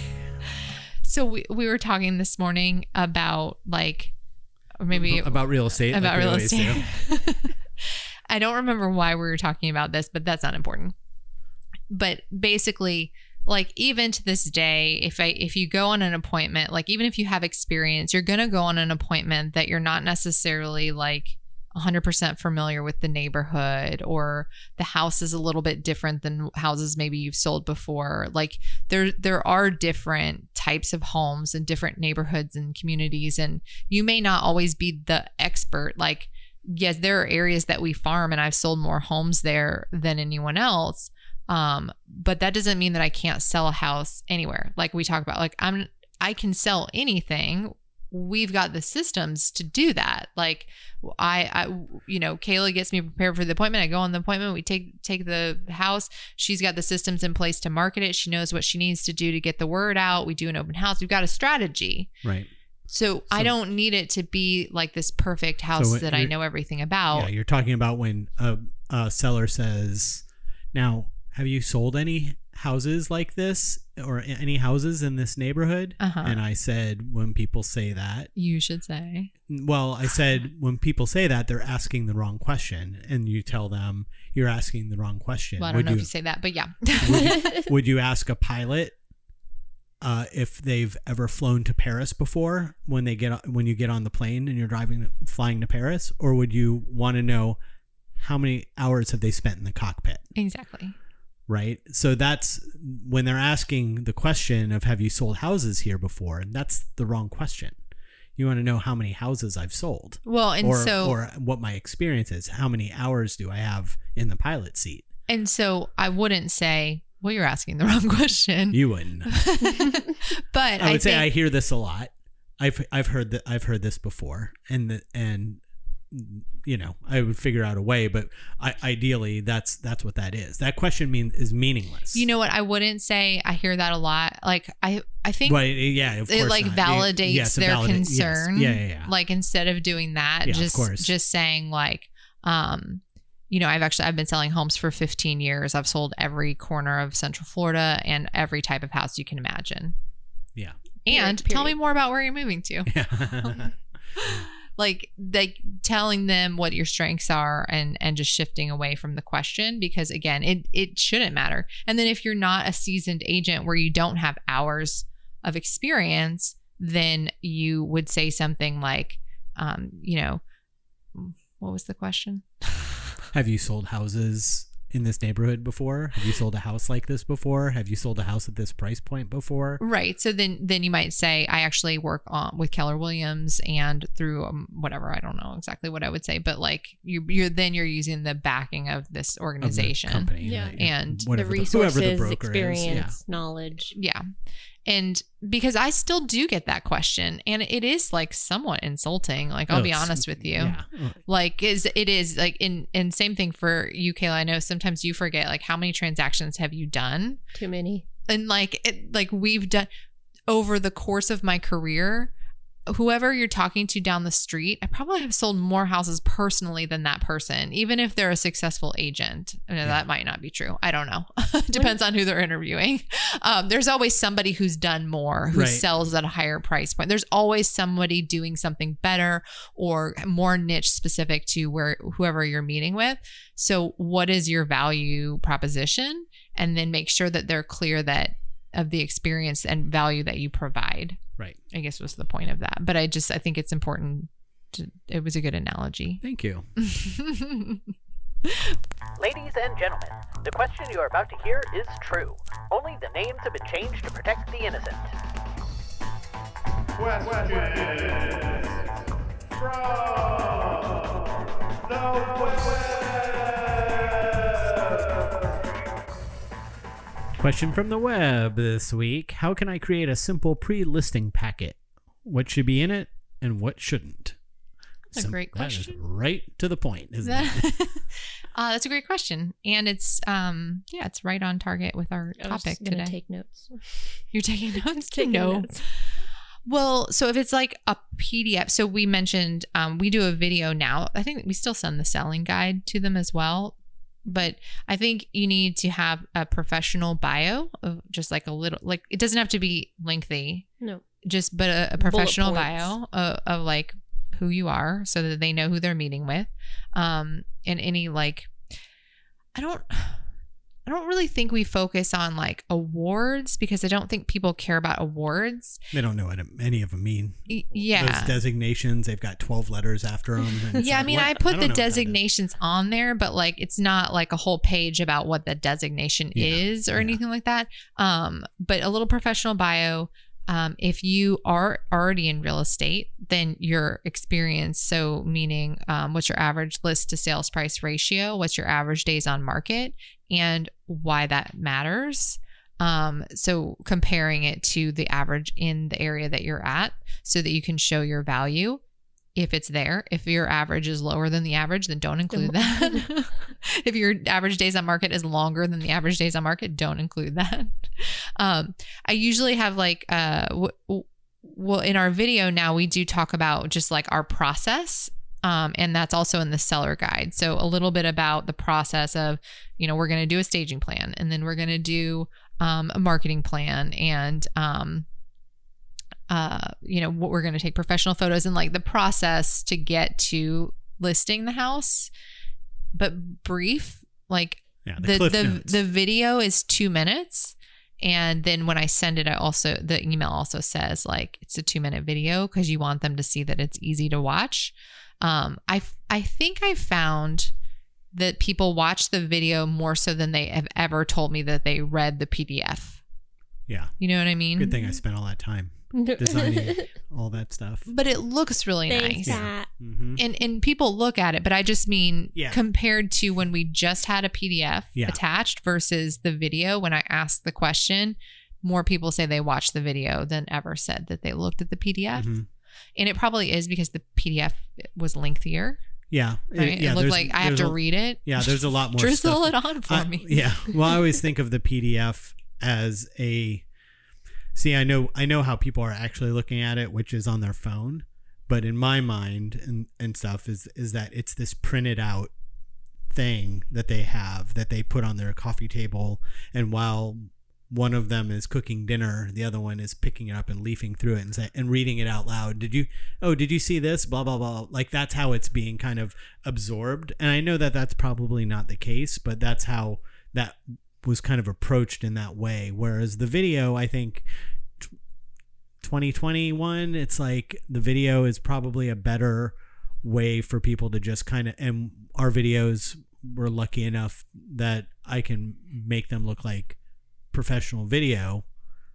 So we, we were talking this morning about like, or maybe about real estate. about like real estate. I don't remember why we were talking about this, but that's not important. But basically, like even to this day, if I if you go on an appointment, like even if you have experience, you're gonna go on an appointment that you're not necessarily like 100% familiar with the neighborhood or the house is a little bit different than houses maybe you've sold before. Like there there are different types of homes and different neighborhoods and communities and you may not always be the expert. Like yes there are areas that we farm and I've sold more homes there than anyone else um but that doesn't mean that I can't sell a house anywhere. Like we talk about like I'm I can sell anything we've got the systems to do that. Like I, I you know kayla gets me prepared for the appointment. I go on the appointment. We take take the house. She's got the systems in place to market it. She knows what she needs to do to get the word out. We do an open house. We've got a strategy. Right. so, i don't need it to be like this perfect house what that i know everything about. Yeah, you're talking about when a, a seller says, "Now, have you sold any houses like this or any houses in this neighborhood?" Uh-huh. And I said, "When people say that, you should say well, I said when people say that, they're asking the wrong question, and you tell them you're asking the wrong question. well i don't would know you, if you say that but yeah would you ask a pilot uh, if they've ever flown to Paris before when they get when you get on the plane and you're driving flying to Paris, or would you want to know how many hours have they spent in the cockpit? exactly Right. So that's when they're asking the question of have you sold houses here before, and that's the wrong question. You want to know how many houses I've sold well and or, so or what my experience is. How many hours do I have in the pilot seat? and so i wouldn't say well you're asking the wrong question You wouldn't. but I would say think, I hear this a lot. I've I've heard that I've heard this before, and the, and you know I would figure out a way, but I, ideally that's that's what that is. That question mean is meaningless. You know what? I wouldn't say I hear that a lot. Like I, I think Well, yeah, of it like not. validates Yes, their validate- yes. concern. Yeah, yeah, yeah. Like instead of doing that, Yeah, just just saying like, um, you know, I've actually I've been selling homes for 15 years. I've sold every corner of Central Florida and every type of house you can imagine. yeah. And Period. tell me more about where you're moving to. yeah. Like like telling them what your strengths are and and just shifting away from the question because again it it shouldn't matter. And then if you're not a seasoned agent where you don't have hours of experience then you would say something like um you know what was the question? Have you sold houses in this neighborhood before? Have you sold a house like this before? Have you sold a house at this price point before? Right. So then then you might say I actually work on with Keller Williams and through um, whatever I don't know exactly what I would say, but like you you're then you're using the backing of this Of the organization. company, Yeah. that- And the resources, whoever the broker experience, is. knowledge. Yeah. And because I still do get that question and it is like somewhat insulting. Like I'll Oh, be honest with you. Yeah. Like is it is like in and same thing for you, Kayla. I know sometimes you forget like how many transactions have you done? Too many. and like it, like we've done over the course of my career whoever you're talking to down the street i probably have sold more houses personally than that person even if they're a successful agent. I mean, that might not be true. I don't know. Depends on who they're interviewing. Um, there's always somebody who's done more who Right. sells at a higher price point. There's always somebody doing something better or more niche specific to where whoever you're meeting with. So what is your value proposition? And then make sure that they're clear that of the experience and value that you provide Right. i guess was the point of that but i just i think it's important to, it was a good analogy Thank you. Ladies and gentlemen, the question you are about to hear is true. Only the names have been changed to protect the innocent. Question from the web this week. How can I create a simple pre listing packet? What should be in it and what shouldn't? That's a great that is question. right to the point, isn't it? uh, that's a great question and it's um yeah it's right on target with our I topic gonna today take notes. you're taking notes Taking no notes. Well, so if it's like a PDF, so we mentioned um, we do a video now. I think we still send the selling guide to them as well. But I think you need to have a professional bio of just like a little, like it doesn't have to be lengthy, No. just but a, a professional bio of, of like who you are so that they know who they're meeting with. Um, and any like, I don't. I don't really think we focus on like awards because I don't think people care about awards. They don't know what any of them mean. Yeah. Those designations, they've got 12 letters after them. yeah, I mean, I put the designations on there, but like it's not like a whole page about what the designation Yeah, is or yeah. anything like that. Um, but a little professional bio. Um, if you are already in real estate, then your experience, so meaning um, what's your average list to sales price ratio, what's your average days on market, and why that matters. Um, so comparing it to the average in the area that you're at so that you can show your value if it's there. If your average is lower than the average, then don't include that. if your average days on market is longer than the average days on market, don't include that. Um, I usually have like, uh, w- w- well, in our video now, we do talk about just like our process. Um, and that's also in the seller guide. So a little bit about the process of, you know, we're going to do a staging plan and then we're going to do um, a marketing plan and, um, uh, you know, what we're going to take professional photos and like the process to get to listing the house, but brief. Like yeah, the, the the, the video is two minutes, and then when I send it, I also the email also says like it's a two minute video because you want them to see that it's easy to watch. Um, I I think I found that people watch the video more so than they have ever told me that they read the PDF. yeah. You know what I mean? Good thing I spent all that time designing all that stuff. But it looks really Thanks, nice. Pat. hmm and and people look at it but i just mean Yeah. compared to when we just had a pdf Yeah. attached versus the video when i asked the question more people say they watched the video than ever said that they looked at the pdf Mhm. And it probably is because the pdf was lengthier Yeah. right yeah it looked like i have to a- read it Yeah, there's a lot more drizzle stuff. it on for I- me Yeah. Well, I always think of the PDF as a See, I know I know how people are actually looking at it, which is on their phone, but in my mind and and stuff is is that it's this printed out thing that they have that they put on their coffee table and while one of them is cooking dinner, the other one is picking it up and leafing through it and say, and reading it out loud. Did you? Oh, did you see this? Blah blah blah. Like that's how it's being kind of absorbed. And I know that that's probably not the case, but that's how that was kind of approached in that way. Whereas the video, I think. 2021 it's like the video is probably a better way for people to just kind of and our videos we're lucky enough that I can make them look like professional video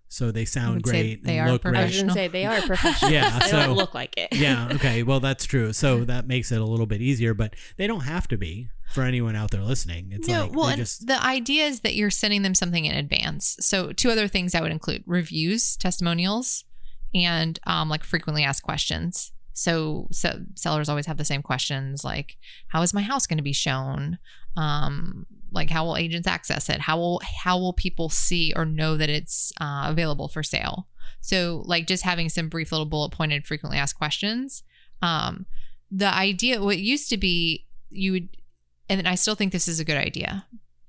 so they sound great they and are look I was great. professional. gonna say they are professional. Yeah, they so- don't look like it. yeah okay well that's true so that makes it a little bit easier but they don't have to be for anyone out there listening it's no, like well, and just the idea is that you're sending them something in advance. So, two other things I would include reviews, testimonials, and um, like frequently asked questions. So, so sellers always have the same questions like, how is my house going to be shown? Um, like, how will agents access it? How will how will people see or know that it's uh, available for sale? So, like, just having some brief little bullet pointed frequently asked questions. Um, the idea, what used to be, you would and I still think this is a good idea,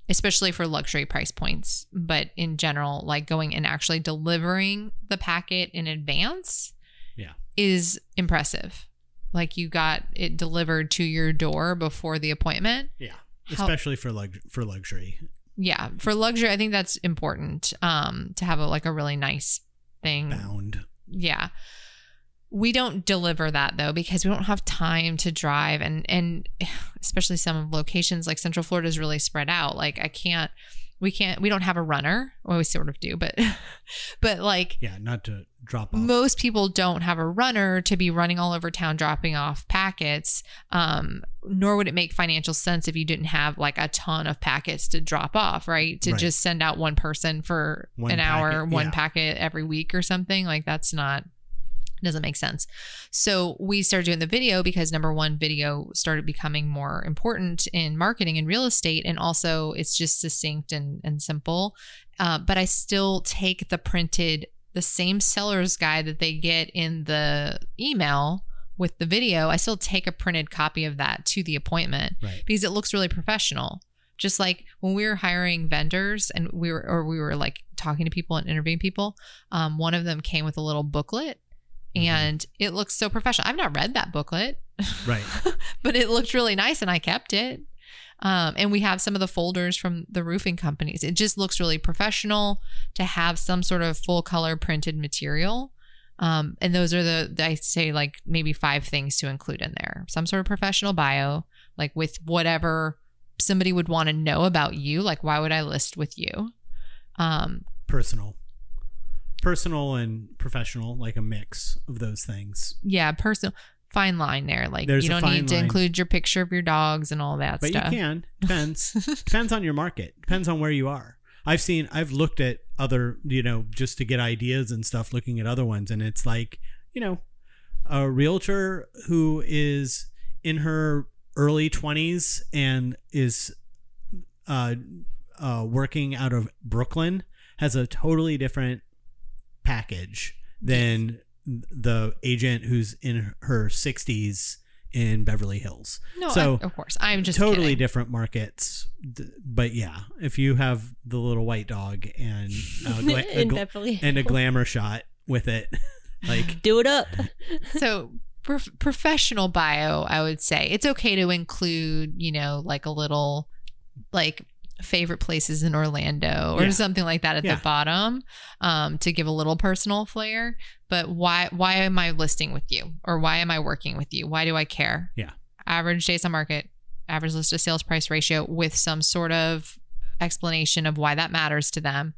especially for luxury price points. But in general, like going and actually delivering the packet in advance, Yeah. is impressive. Like you got it delivered to your door before the appointment. yeah How- especially for lux- for luxury Yeah, for luxury, I think that's important. Um, to have a like a really nice thing. bound Yeah. We don't deliver that though because we don't have time to drive and and especially some locations like Central Florida is really spread out. Like I can't we can't we don't have a runner. Well, we sort of do, but but like yeah not to drop off most people don't have a runner to be running all over town dropping off packets um, nor would it make financial sense if you didn't have like a ton of packets to drop off right to Right. just send out one person for One an hour one yeah. packet every week or something like that's not doesn't make sense so we started doing the video because number one video started becoming more important in marketing and real estate and also it's just succinct and, and simple uh, but i still take the printed the same seller's guide that they get in the email with the video, I still take a printed copy of that to the appointment Right. because it looks really professional. Just like when we were hiring vendors and we were, or we were like talking to people and interviewing people, um, one of them came with a little booklet Mhm. and it looks so professional. I've not read that booklet, Right. but it looked really nice and I kept it. Um, and we have some of the folders from the roofing companies. It just looks really professional to have some sort of full color printed material. Um, and those are the, I say, like maybe five things to include in there some sort of professional bio, like with whatever somebody would want to know about you. Like, why would I list with you? Um, Personal. Personal and professional, like a mix of those things. yeah, personal, fine line there. Like, There's you don't need to line. include your picture of your dogs and all that But stuff. you can. Depends. Depends on your market. Depends on where you are. I've seen I've looked at other, you know, just to get ideas and stuff, looking at other ones, and it's like, you know, a realtor who is in her early twenties and is uh, uh, working out of Brooklyn has a totally different package than the agent who's in her sixties in Beverly Hills. No, So, I- of course. I'm just totally kidding. different markets. But yeah, if you have the little white dog and a gla- a Beverly and a glamour shot with it, like Do it up. so prof- professional bio i would say it's okay to include you know like a little like favorite places in orlando or Yeah. something like that at Yeah. the bottom um, to give a little personal flair but why why am i listing with you or why am i working with you why do i care Yeah. average days on market average list to sales price ratio with some sort of explanation of why that matters to them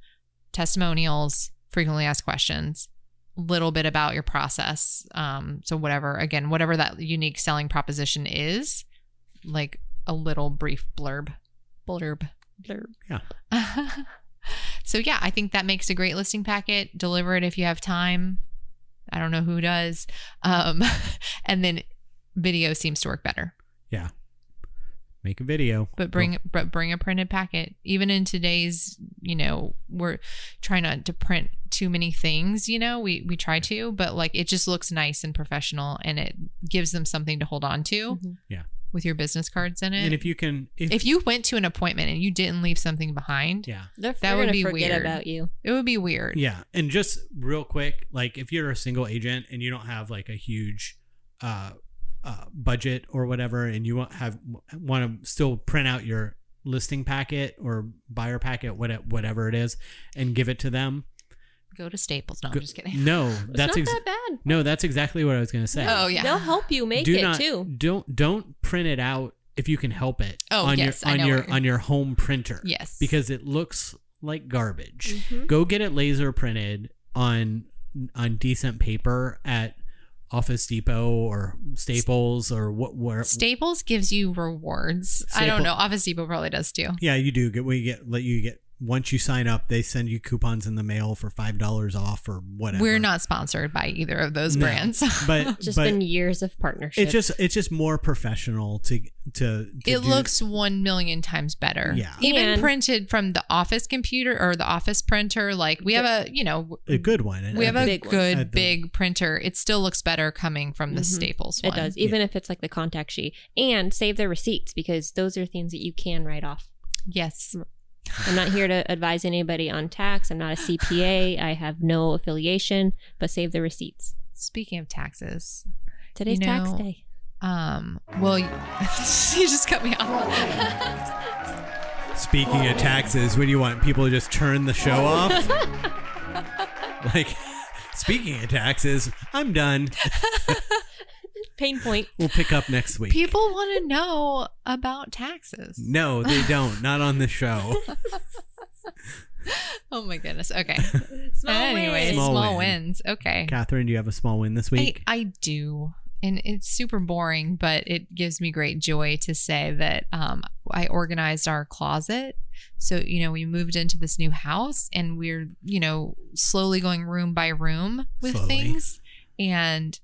testimonials frequently asked questions little bit about your process um so whatever again whatever that unique selling proposition is like a little brief blurb blurb Blurb. Yeah. so yeah i think that makes a great listing packet deliver it if you have time i don't know who does um and then video seems to work better Yeah. make a video. but bring but bring a printed packet even in today's you know we're trying not to print too many things you know we we try to but like it just looks nice and professional and it gives them something to hold on to Mhm. Yeah. With your business cards in it And if you can, if, if you went to an appointment and you didn't leave something behind yeah, They're, That would gonna be forget weird. about you. it would be weird yeah, and just real quick, like if you're a single agent and you don't have like a huge uh, uh, budget or whatever, and you want have want to still print out your listing packet or buyer packet, what- whatever it is, and give it to them. Go to staples no Go- i'm just kidding No, It's that's not ex- that bad. no, that's exactly what I was gonna say. oh yeah They'll help you make do it not too. don't don't print it out if you can help it Oh, on yes, your on know your what on your home printer yes because it looks like garbage Mhm. go get it laser printed on on decent paper at office depot or staples or what where staples gives you rewards i don't know office depot probably does too yeah you do get we get let you get once you sign up they send you coupons in the mail for five dollars off or whatever we're not sponsored by either of those No. brands but Just but been years of partnership. it's just it's just more professional to to, to it do- looks one million times better. Yeah. Even And- printed from the office computer or the office printer, like we have a, you know, a good one we have a big good At the- big printer. It still looks better coming from the Mhm. Staples it does, even if it's like the contact sheet. And save their receipts because those are things that you can write off. Yes. I'm not here to advise anybody on tax. I'm not a CPA. I have no affiliation, but save the receipts. Speaking of taxes, Today's You tax day. um, well, you, you just cut me off. Speaking of taxes, what do you want? People to just turn the show off? like, speaking of taxes, I'm done. Pain point. We'll pick up next week. People want to know about taxes. no, they don't. Not on the show. Oh my goodness. Okay. Small Anyways, wins. Small small, win. wins. Okay. Catherine, do you have a small win this I, week? I do. And it's super boring, but it gives me great joy to say that um, I organized our closet. So, you know, we moved into this new house and we're, you know, slowly going room by room with Slowly. things. And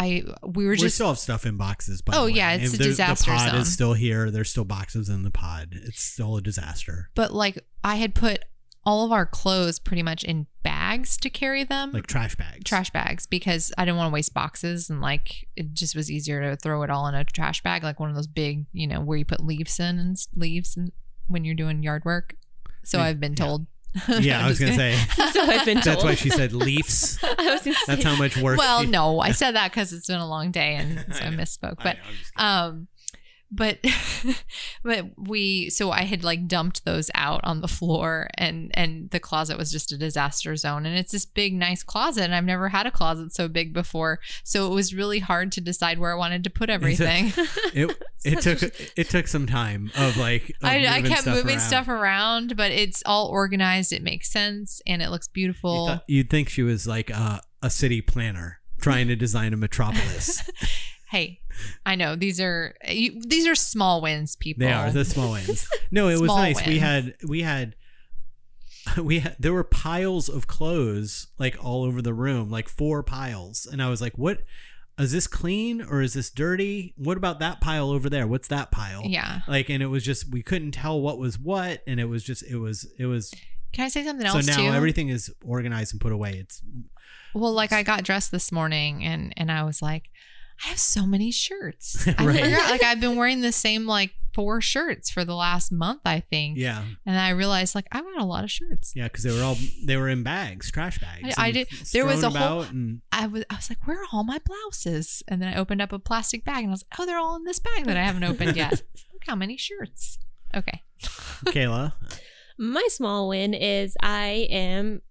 I, we were just we still have stuff in boxes. By Oh, yeah, it's a disaster The pod zone. is still here. There's still boxes in the pod. It's still a disaster. but like I had put all of our clothes pretty much in bags to carry them. Like trash bags. trash bags because I didn't want to waste boxes and like it just was easier to throw it all in a trash bag, like one of those big, you know, where you put leaves in and leaves and when you're doing yard work. So Yeah, I've been told. Yeah, I was gonna say. so I've been told. That's why she said leafs. I was gonna say. That's how much work. Well, she- no, I said that because it's been a long day and so I, I know. misspoke. I But know, I'm just um but but we so i had like dumped those out on the floor and and the closet was just a disaster zone and it's this big nice closet and i've never had a closet so big before so it was really hard to decide where i wanted to put everything it it took it took some time of like. of I, I kept stuff moving around. stuff around but it's all organized it makes sense and it looks You beautiful thought- you'd think she was like a, a city planner trying to design a metropolis. Hey i know these are you, these are small wins people They are the small wins. No, it was nice. We had we had we had there were piles of clothes like all over the room, like four piles, and I was like, "What is this clean or is this dirty? What about that pile over there? What's that pile?" yeah Like, and it was just we couldn't tell what was what, and it was just it was it was. can i say something else? So now too everything is organized and put away. It's Well, like I got dressed this morning and and I was like, I have so many shirts. I Right. forgot like I've been wearing the same like four shirts for the last month, I think. yeah, And I realized like I've got a lot of shirts. yeah, because they were all they were in bags, trash bags. I- I did- there was a whole- and I was I was like, where are all my blouses? And then I opened up a plastic bag and I was like, oh, they're all in this bag that I haven't opened yet. Look how many shirts. Okay. Kayla. My small win is I am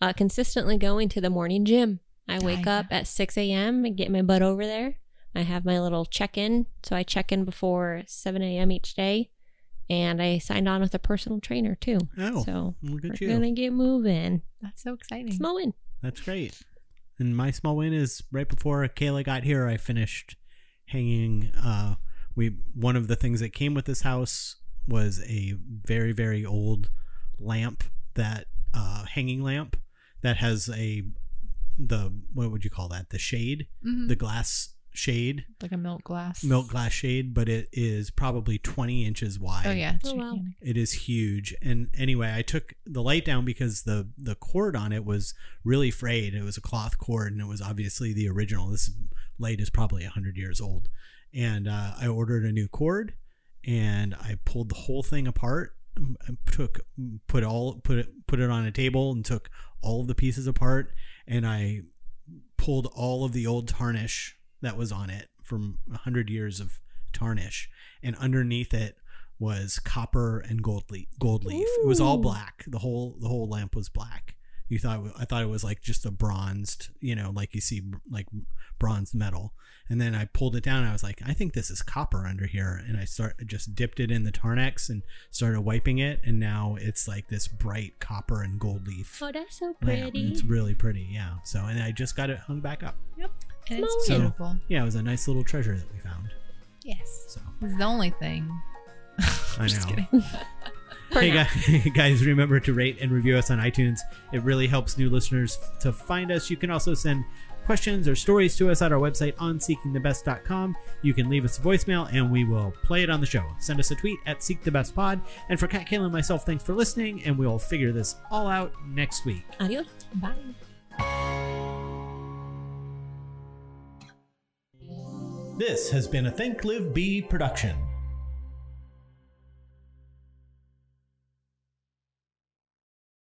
uh, consistently going to the morning gym. I wake up at 6 a.m. and get my butt over there. I have my little check in. So I check in before 7 a.m. each day. And I signed on with a personal trainer too. Oh, so look we're you. going to get moving. That's so exciting. Small win. That's great. And my small win is right before Kayla got here, I finished hanging. Uh, we one of the things that came with this house was a very very old lamp that uh, hanging lamp that has a the what would you call that the shade Mhm. the glass shade like a milk glass. milk glass shade but it is probably 20 inches wide Oh yeah. it's Oh, wow. it is huge. And anyway, I took the light down because the the cord on it was really frayed. It was a cloth cord, and it was obviously the original. This light is probably hundred years old. And uh, I ordered a new cord, and I pulled the whole thing apart. I Took put all put it put it on a table and took all of the pieces apart, and I pulled all of the old tarnish that was on it from a hundred years of tarnish, and underneath it was copper and gold leaf. Gold leaf. It was all black. The whole the whole lamp was black. You thought I thought it was like just a bronzed, you know, like you see like bronze metal. And then I pulled it down. I was like, I think this is copper under here. And I start just dipped it in the Tarn-X and started wiping it. And now it's like this bright copper and gold leaf. Oh, that's so lamp. pretty. It's really pretty, yeah. So and I just got it hung back up. And it's So- beautiful. Yeah, it was a nice little treasure that we found. Yes. So It's the only thing. I Just know. kidding. For hey guys, guys, remember to rate and review us on iTunes. It really helps new listeners to find us. You can also send questions or stories to us at our website onseekingthebest.com. You can leave us a voicemail and we will play it on the show. Send us a tweet at seekthebestpod. And for Kat Kayla and myself, thanks for listening, and we'll figure this all out next week. Adios. Bye. This has been a Think Live Be production.